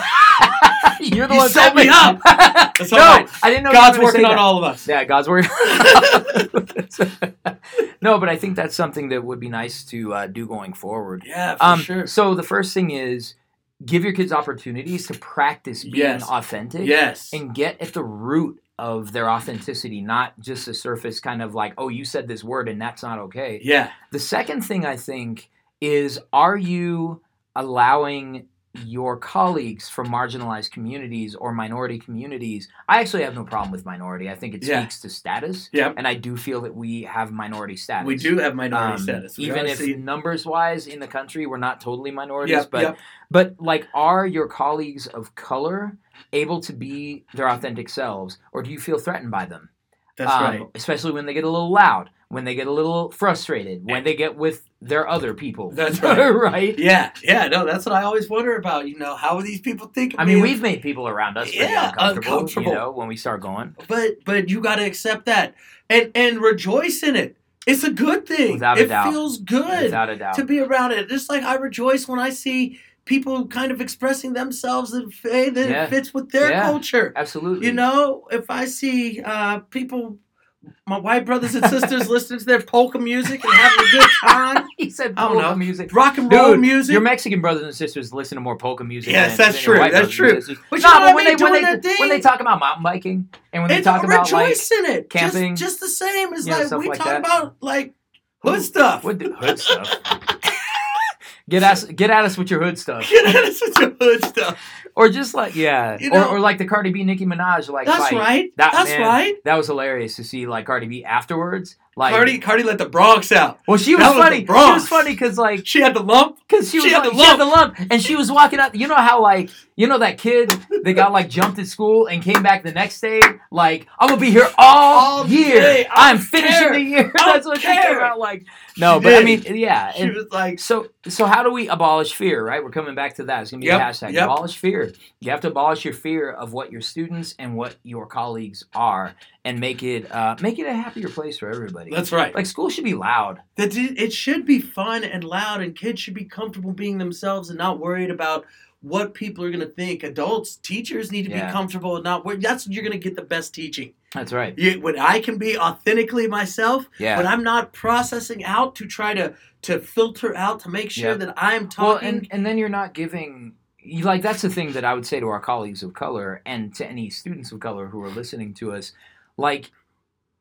You're the You one set me up. That's no, right. I didn't know. God's you were gonna working on that. all of us. Yeah, God's working. no, but I think that's something that would be nice to uh, do going forward. Yeah, for Um, sure. So the first thing is give your kids opportunities to practice being Yes. authentic Yes. and get at the root of their authenticity, not just a surface kind of like, oh, you said this word and that's not okay. yeah. The second thing I think is are you allowing your colleagues from marginalized communities or minority communities? I actually have no problem with minority. I think it Yeah. speaks to status. Yep. And I do feel that we have minority status. We do have minority Um, status. We even if seeing- numbers wise in the country we're not totally minorities, Yep, but yep. but like are your colleagues of color able to be their authentic selves or do you feel threatened by them? That's Um, right. Especially when they get a little loud, when they get a little frustrated, when they get with their other people. That's right. right? Yeah, yeah, no, that's what I always wonder about. You know, how are these people think? of I mean, me? we've made people around us Yeah, uncomfortable, uncomfortable. you know, when we start going. but but you got to accept that and and rejoice in it. It's a good thing. Without a it doubt. feels good Without a doubt. to be around it. Just like I rejoice when I see people kind of expressing themselves in a way that Yeah. fits with their Yeah. culture. Absolutely. You know, if I see uh, people, my white brothers and sisters listening to their polka music and having a good time, he said I don't polka know. music. rock and roll Dude, music. Your Mexican brothers and sisters listen to more polka music. Yes, than, that's than true, that's true. sisters. But no, but when they when they thing. when they talk about mountain biking and when they It's talk about like in it. camping. just, just the same as You know, like we like talk that. about like hood stuff. what the hood stuff. get us get at us with your hood stuff, Get at us with your hood stuff. or just like yeah, You or, or like the Cardi B Nicki Minaj like That's fight. right. That, That's man, right. That was hilarious to see like Cardi B afterwards. Like Cardi, Cardi let the Bronx out. well, she was that was funny. She was funny because like She had the lump. Because she, She was had like, the she had the lump, and she was walking out. You know how like you know that kid that got like jumped at school and came back the next day like I'm gonna be here all, All year. day. I'm finishing care. the year. That's what she care. came out like. No, She but I mean, yeah. She and was like, so so how do we abolish fear? Right, we're coming back to that. It's gonna be Yep, a hashtag. yep. Abolish fear. You have to abolish your fear of what your students and what your colleagues are, and make it uh, make it a happier place for everybody. that's right. like school should be loud. That it should be fun and loud, and kids should be comfortable being themselves and not worried about what people are going to think. Adults, teachers need to Yeah. be comfortable and not worried. That's you're going to get the best teaching. That's right. You, when I can be authentically myself, Yeah. when I'm not processing out to try to to filter out to make sure Yep. that I'm Well, talking. and, and then you're not giving you like that's the thing that I would say to our colleagues of color and to any students of color who are listening to us, like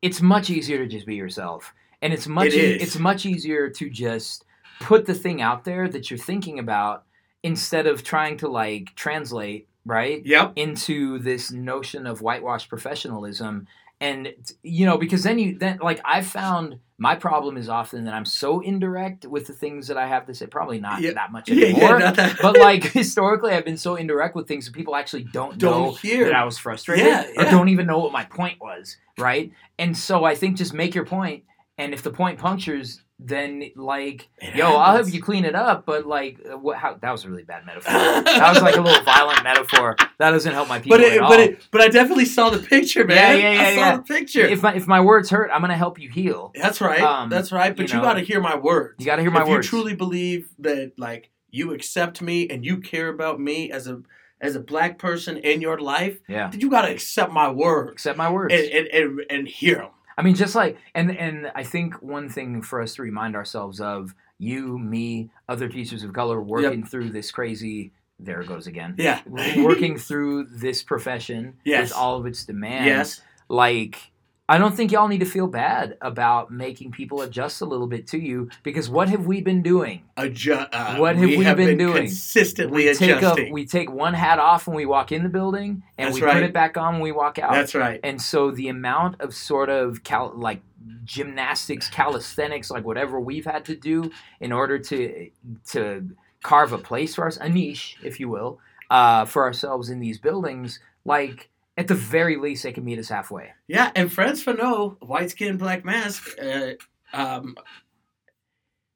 it's much easier to just be yourself, and it's much It e- it's much easier to just put the thing out there that you're thinking about instead of trying to like translate right yep. into this notion of whitewashed professionalism and you know because then you then like i found my problem is often that i'm so indirect with the things that i have to say probably not Yeah. that much anymore yeah, not that. but like historically i've been so indirect with things that people actually don't, Don't know hear. that i was frustrated Yeah, or don't even know what my point was right and so i think just make your point and if the point punctures then like It yo i'll help you clean it up but like what how that was a really bad metaphor that was like a little violent metaphor that doesn't help my people But it, at all but it, but I definitely saw the picture, man. Yeah, yeah, yeah, I saw yeah. the picture. if my if my words hurt, I'm gonna help you heal. That's right. Um, That's right. But you you, got to hear my words. You gotta hear my words. if words. you truly believe that, like, you accept me and you care about me as a as a black person in your life, yeah, then you got to accept my words accept my words. and and, and, and hear them. I mean, just like and and I think one thing for us to remind ourselves of you, me, other teachers of color working through this crazy. There it goes again. Yeah. working through this profession Yes. with all of its demands. yes. Like, I don't think y'all need to feel bad about making people adjust a little bit to you because what have we been doing? Adju- uh, What have we have been doing? Consistently we take adjusting. a, we take one hat off when we walk in the building and That's we put it back on when we walk out. That's right. and so the amount of sort of cal- like gymnastics, calisthenics, like whatever we've had to do in order to to carve a place for us, a niche, if you will, uh, for ourselves in these buildings, like at the very least, they can meet us halfway. Yeah, and Frantz Fanon, white skin, black mask, uh, um,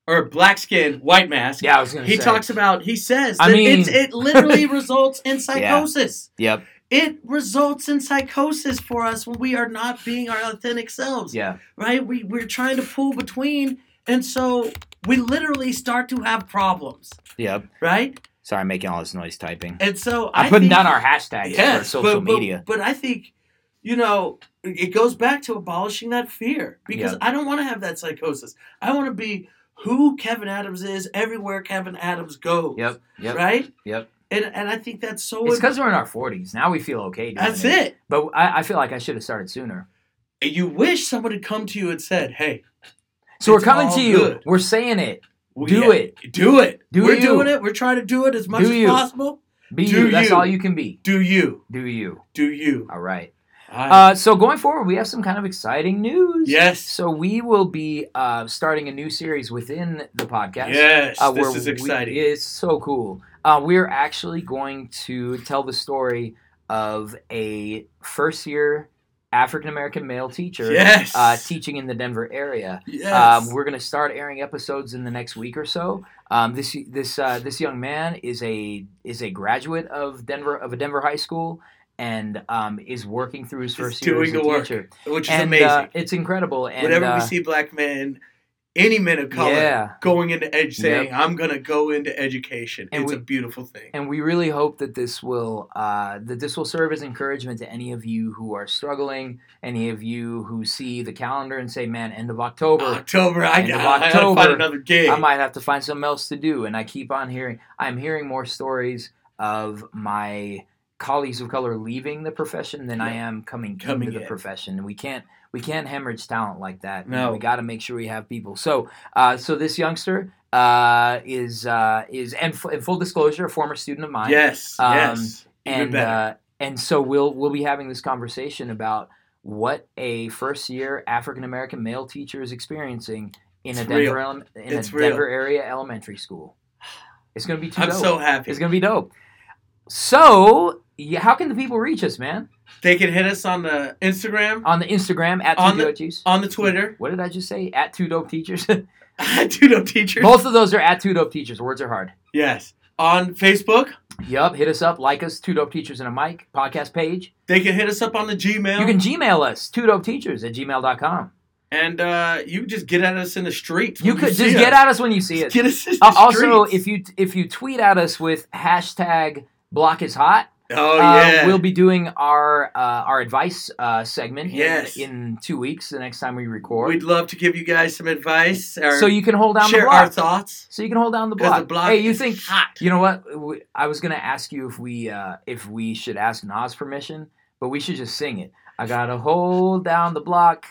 or black skin, white mask. Yeah, I was gonna. He say. talks about. He says I that mean- it's, it literally results in psychosis. Yep. It results in psychosis for us when we are not being our authentic selves. Yeah. Right? We we're trying to pull between, and so we literally start to have problems. Yep. Right? Sorry, I'm making all this noise typing. And so I'm I putting think- down our hashtags for social but, but- media. But, I think, you know, it goes back to abolishing that fear because Yeah. I don't want to have that psychosis. I want to be who Kevin Adams is everywhere Kevin Adams goes. Yep. Yep. Right? Yep. And and I think that's so. It's because we're in our 40s now. We feel okay. Doing that's it. it. But I, I feel like I should have started sooner. You wish someone had come to you and said, "Hey, So we're coming to you. good. We're saying it. We- Do it. do it. Do we're you. doing it. We're trying to do it as much Do as you. possible. Be Do you. That's you. all you can be. Do you? Do you. Do you? All right. Uh, so going forward, we have some kind of exciting news. yes. So we will be uh, starting a new series within the podcast. Yes. uh, this is we- exciting. it's so cool. Uh, we're actually going to tell the story of a first year African American male teacher yes. uh, teaching in the Denver area. yes. Um, we're going to start airing episodes in the next week or so. Um, this this uh, this young man is a is a graduate of Denver of a Denver high school and um, is working through his Is first year doing as a the work. teacher. which is and amazing. Uh, it's incredible. And Whenever uh, we see black men, any men of color, yeah, going into ed, saying, Yep. "I'm gonna go into education," And it's we- a beautiful thing. and we really hope that this will uh, that this will serve as encouragement to any of you who are struggling, any of you who see the calendar and say, "Man, end of October." October, I, End of I, I gotta find another gig. I might have to find something else to do. And I keep on hearing, I'm hearing more stories of my colleagues of color leaving the profession than I am coming, Coming into the profession. And we can't, we can't hemorrhage talent like that. No. we got to make sure we have people. So, uh, so this youngster uh, is uh, is and f- in full disclosure, a former student of mine. yes, Um, yes, even and uh, and so we'll we'll be having this conversation about what a first year African American male teacher is experiencing in a Denver ele- in It's a real. Denver area elementary school. It's gonna be too I'm dope. so happy. it's gonna be dope. So yeah, how can the people reach us, man? They can hit us on the Instagram, On the Instagram at On two the- dope teachers. on the Twitter. What did I just say? At two dope teachers. Dude, no teachers. Both of those are at two dope teachers. Words are hard. Yes, on Facebook. Yup. Hit us up. Like us. Two dope teachers and a mic podcast page. They can hit us up on the Gmail. You can Gmail us. Two dope teachers at gmail.com. and uh, you just get at us in the streets. You could see just us. get at us when you see us. Get us in the Uh, also, if you if you tweet at us with hashtag block is hot, oh uh, yeah, we'll be doing our uh, our advice uh, segment in- Yes. in, two weeks. The next time we record, we'd love to give you guys some advice so you can hold down the share our block. thoughts. So you can hold down the block. the block hey, you is think? hot. You know what? I was gonna ask you if we uh, if we should ask Nas permission, but we should just sing it. I gotta hold down the block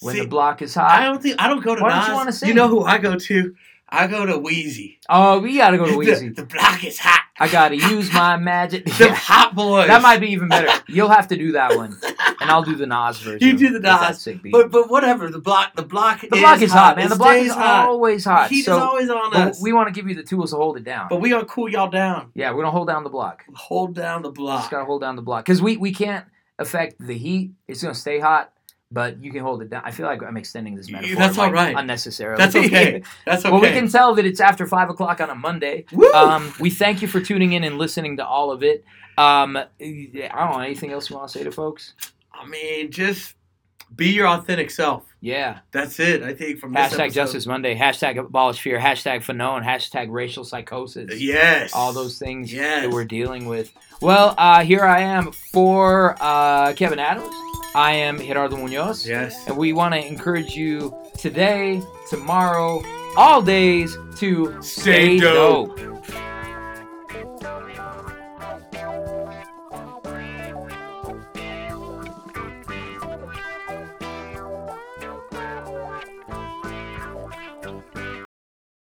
when See, the block is hot. I don't think I don't go to Why don't Nas. you wanna sing? know who I go to? I go to Weezy. Oh, we gotta go to The, Weezy. the block is hot. I gotta use my magic. The hot boys. That might be even better. You'll have to do that one, and I'll do the Nas version. You do the Nas. But but whatever. The block the block the block is hot, man. The block is hot. always hot. Heat so is always on us. we want to give you the tools to hold it down. but we gonna cool y'all down. yeah, we're gonna hold down the block. Hold down the Just block. gotta hold down the block because we we can't affect the heat. It's gonna stay hot, but you can hold it down. I feel like I'm extending this metaphor. That's all right. Unnecessarily. That's okay. That's okay. Well, we can tell that it's after five o'clock on a Monday. Woo! Um, we thank you for tuning in and listening to all of it. Um, I don't know anything else you want to say to folks. I mean, just be your authentic self. Yeah. That's it. I think from Hashtag. Justice Monday. Hashtag abolish fear. Hashtag Fanon. Hashtag racial psychosis. Yes. All those things Yes. that we're dealing with. Well, uh, here I am for uh, Kevin Adams. I am Gerardo Munoz. Yes. And we want to encourage you today, tomorrow, all days to Stay stay dope. dope.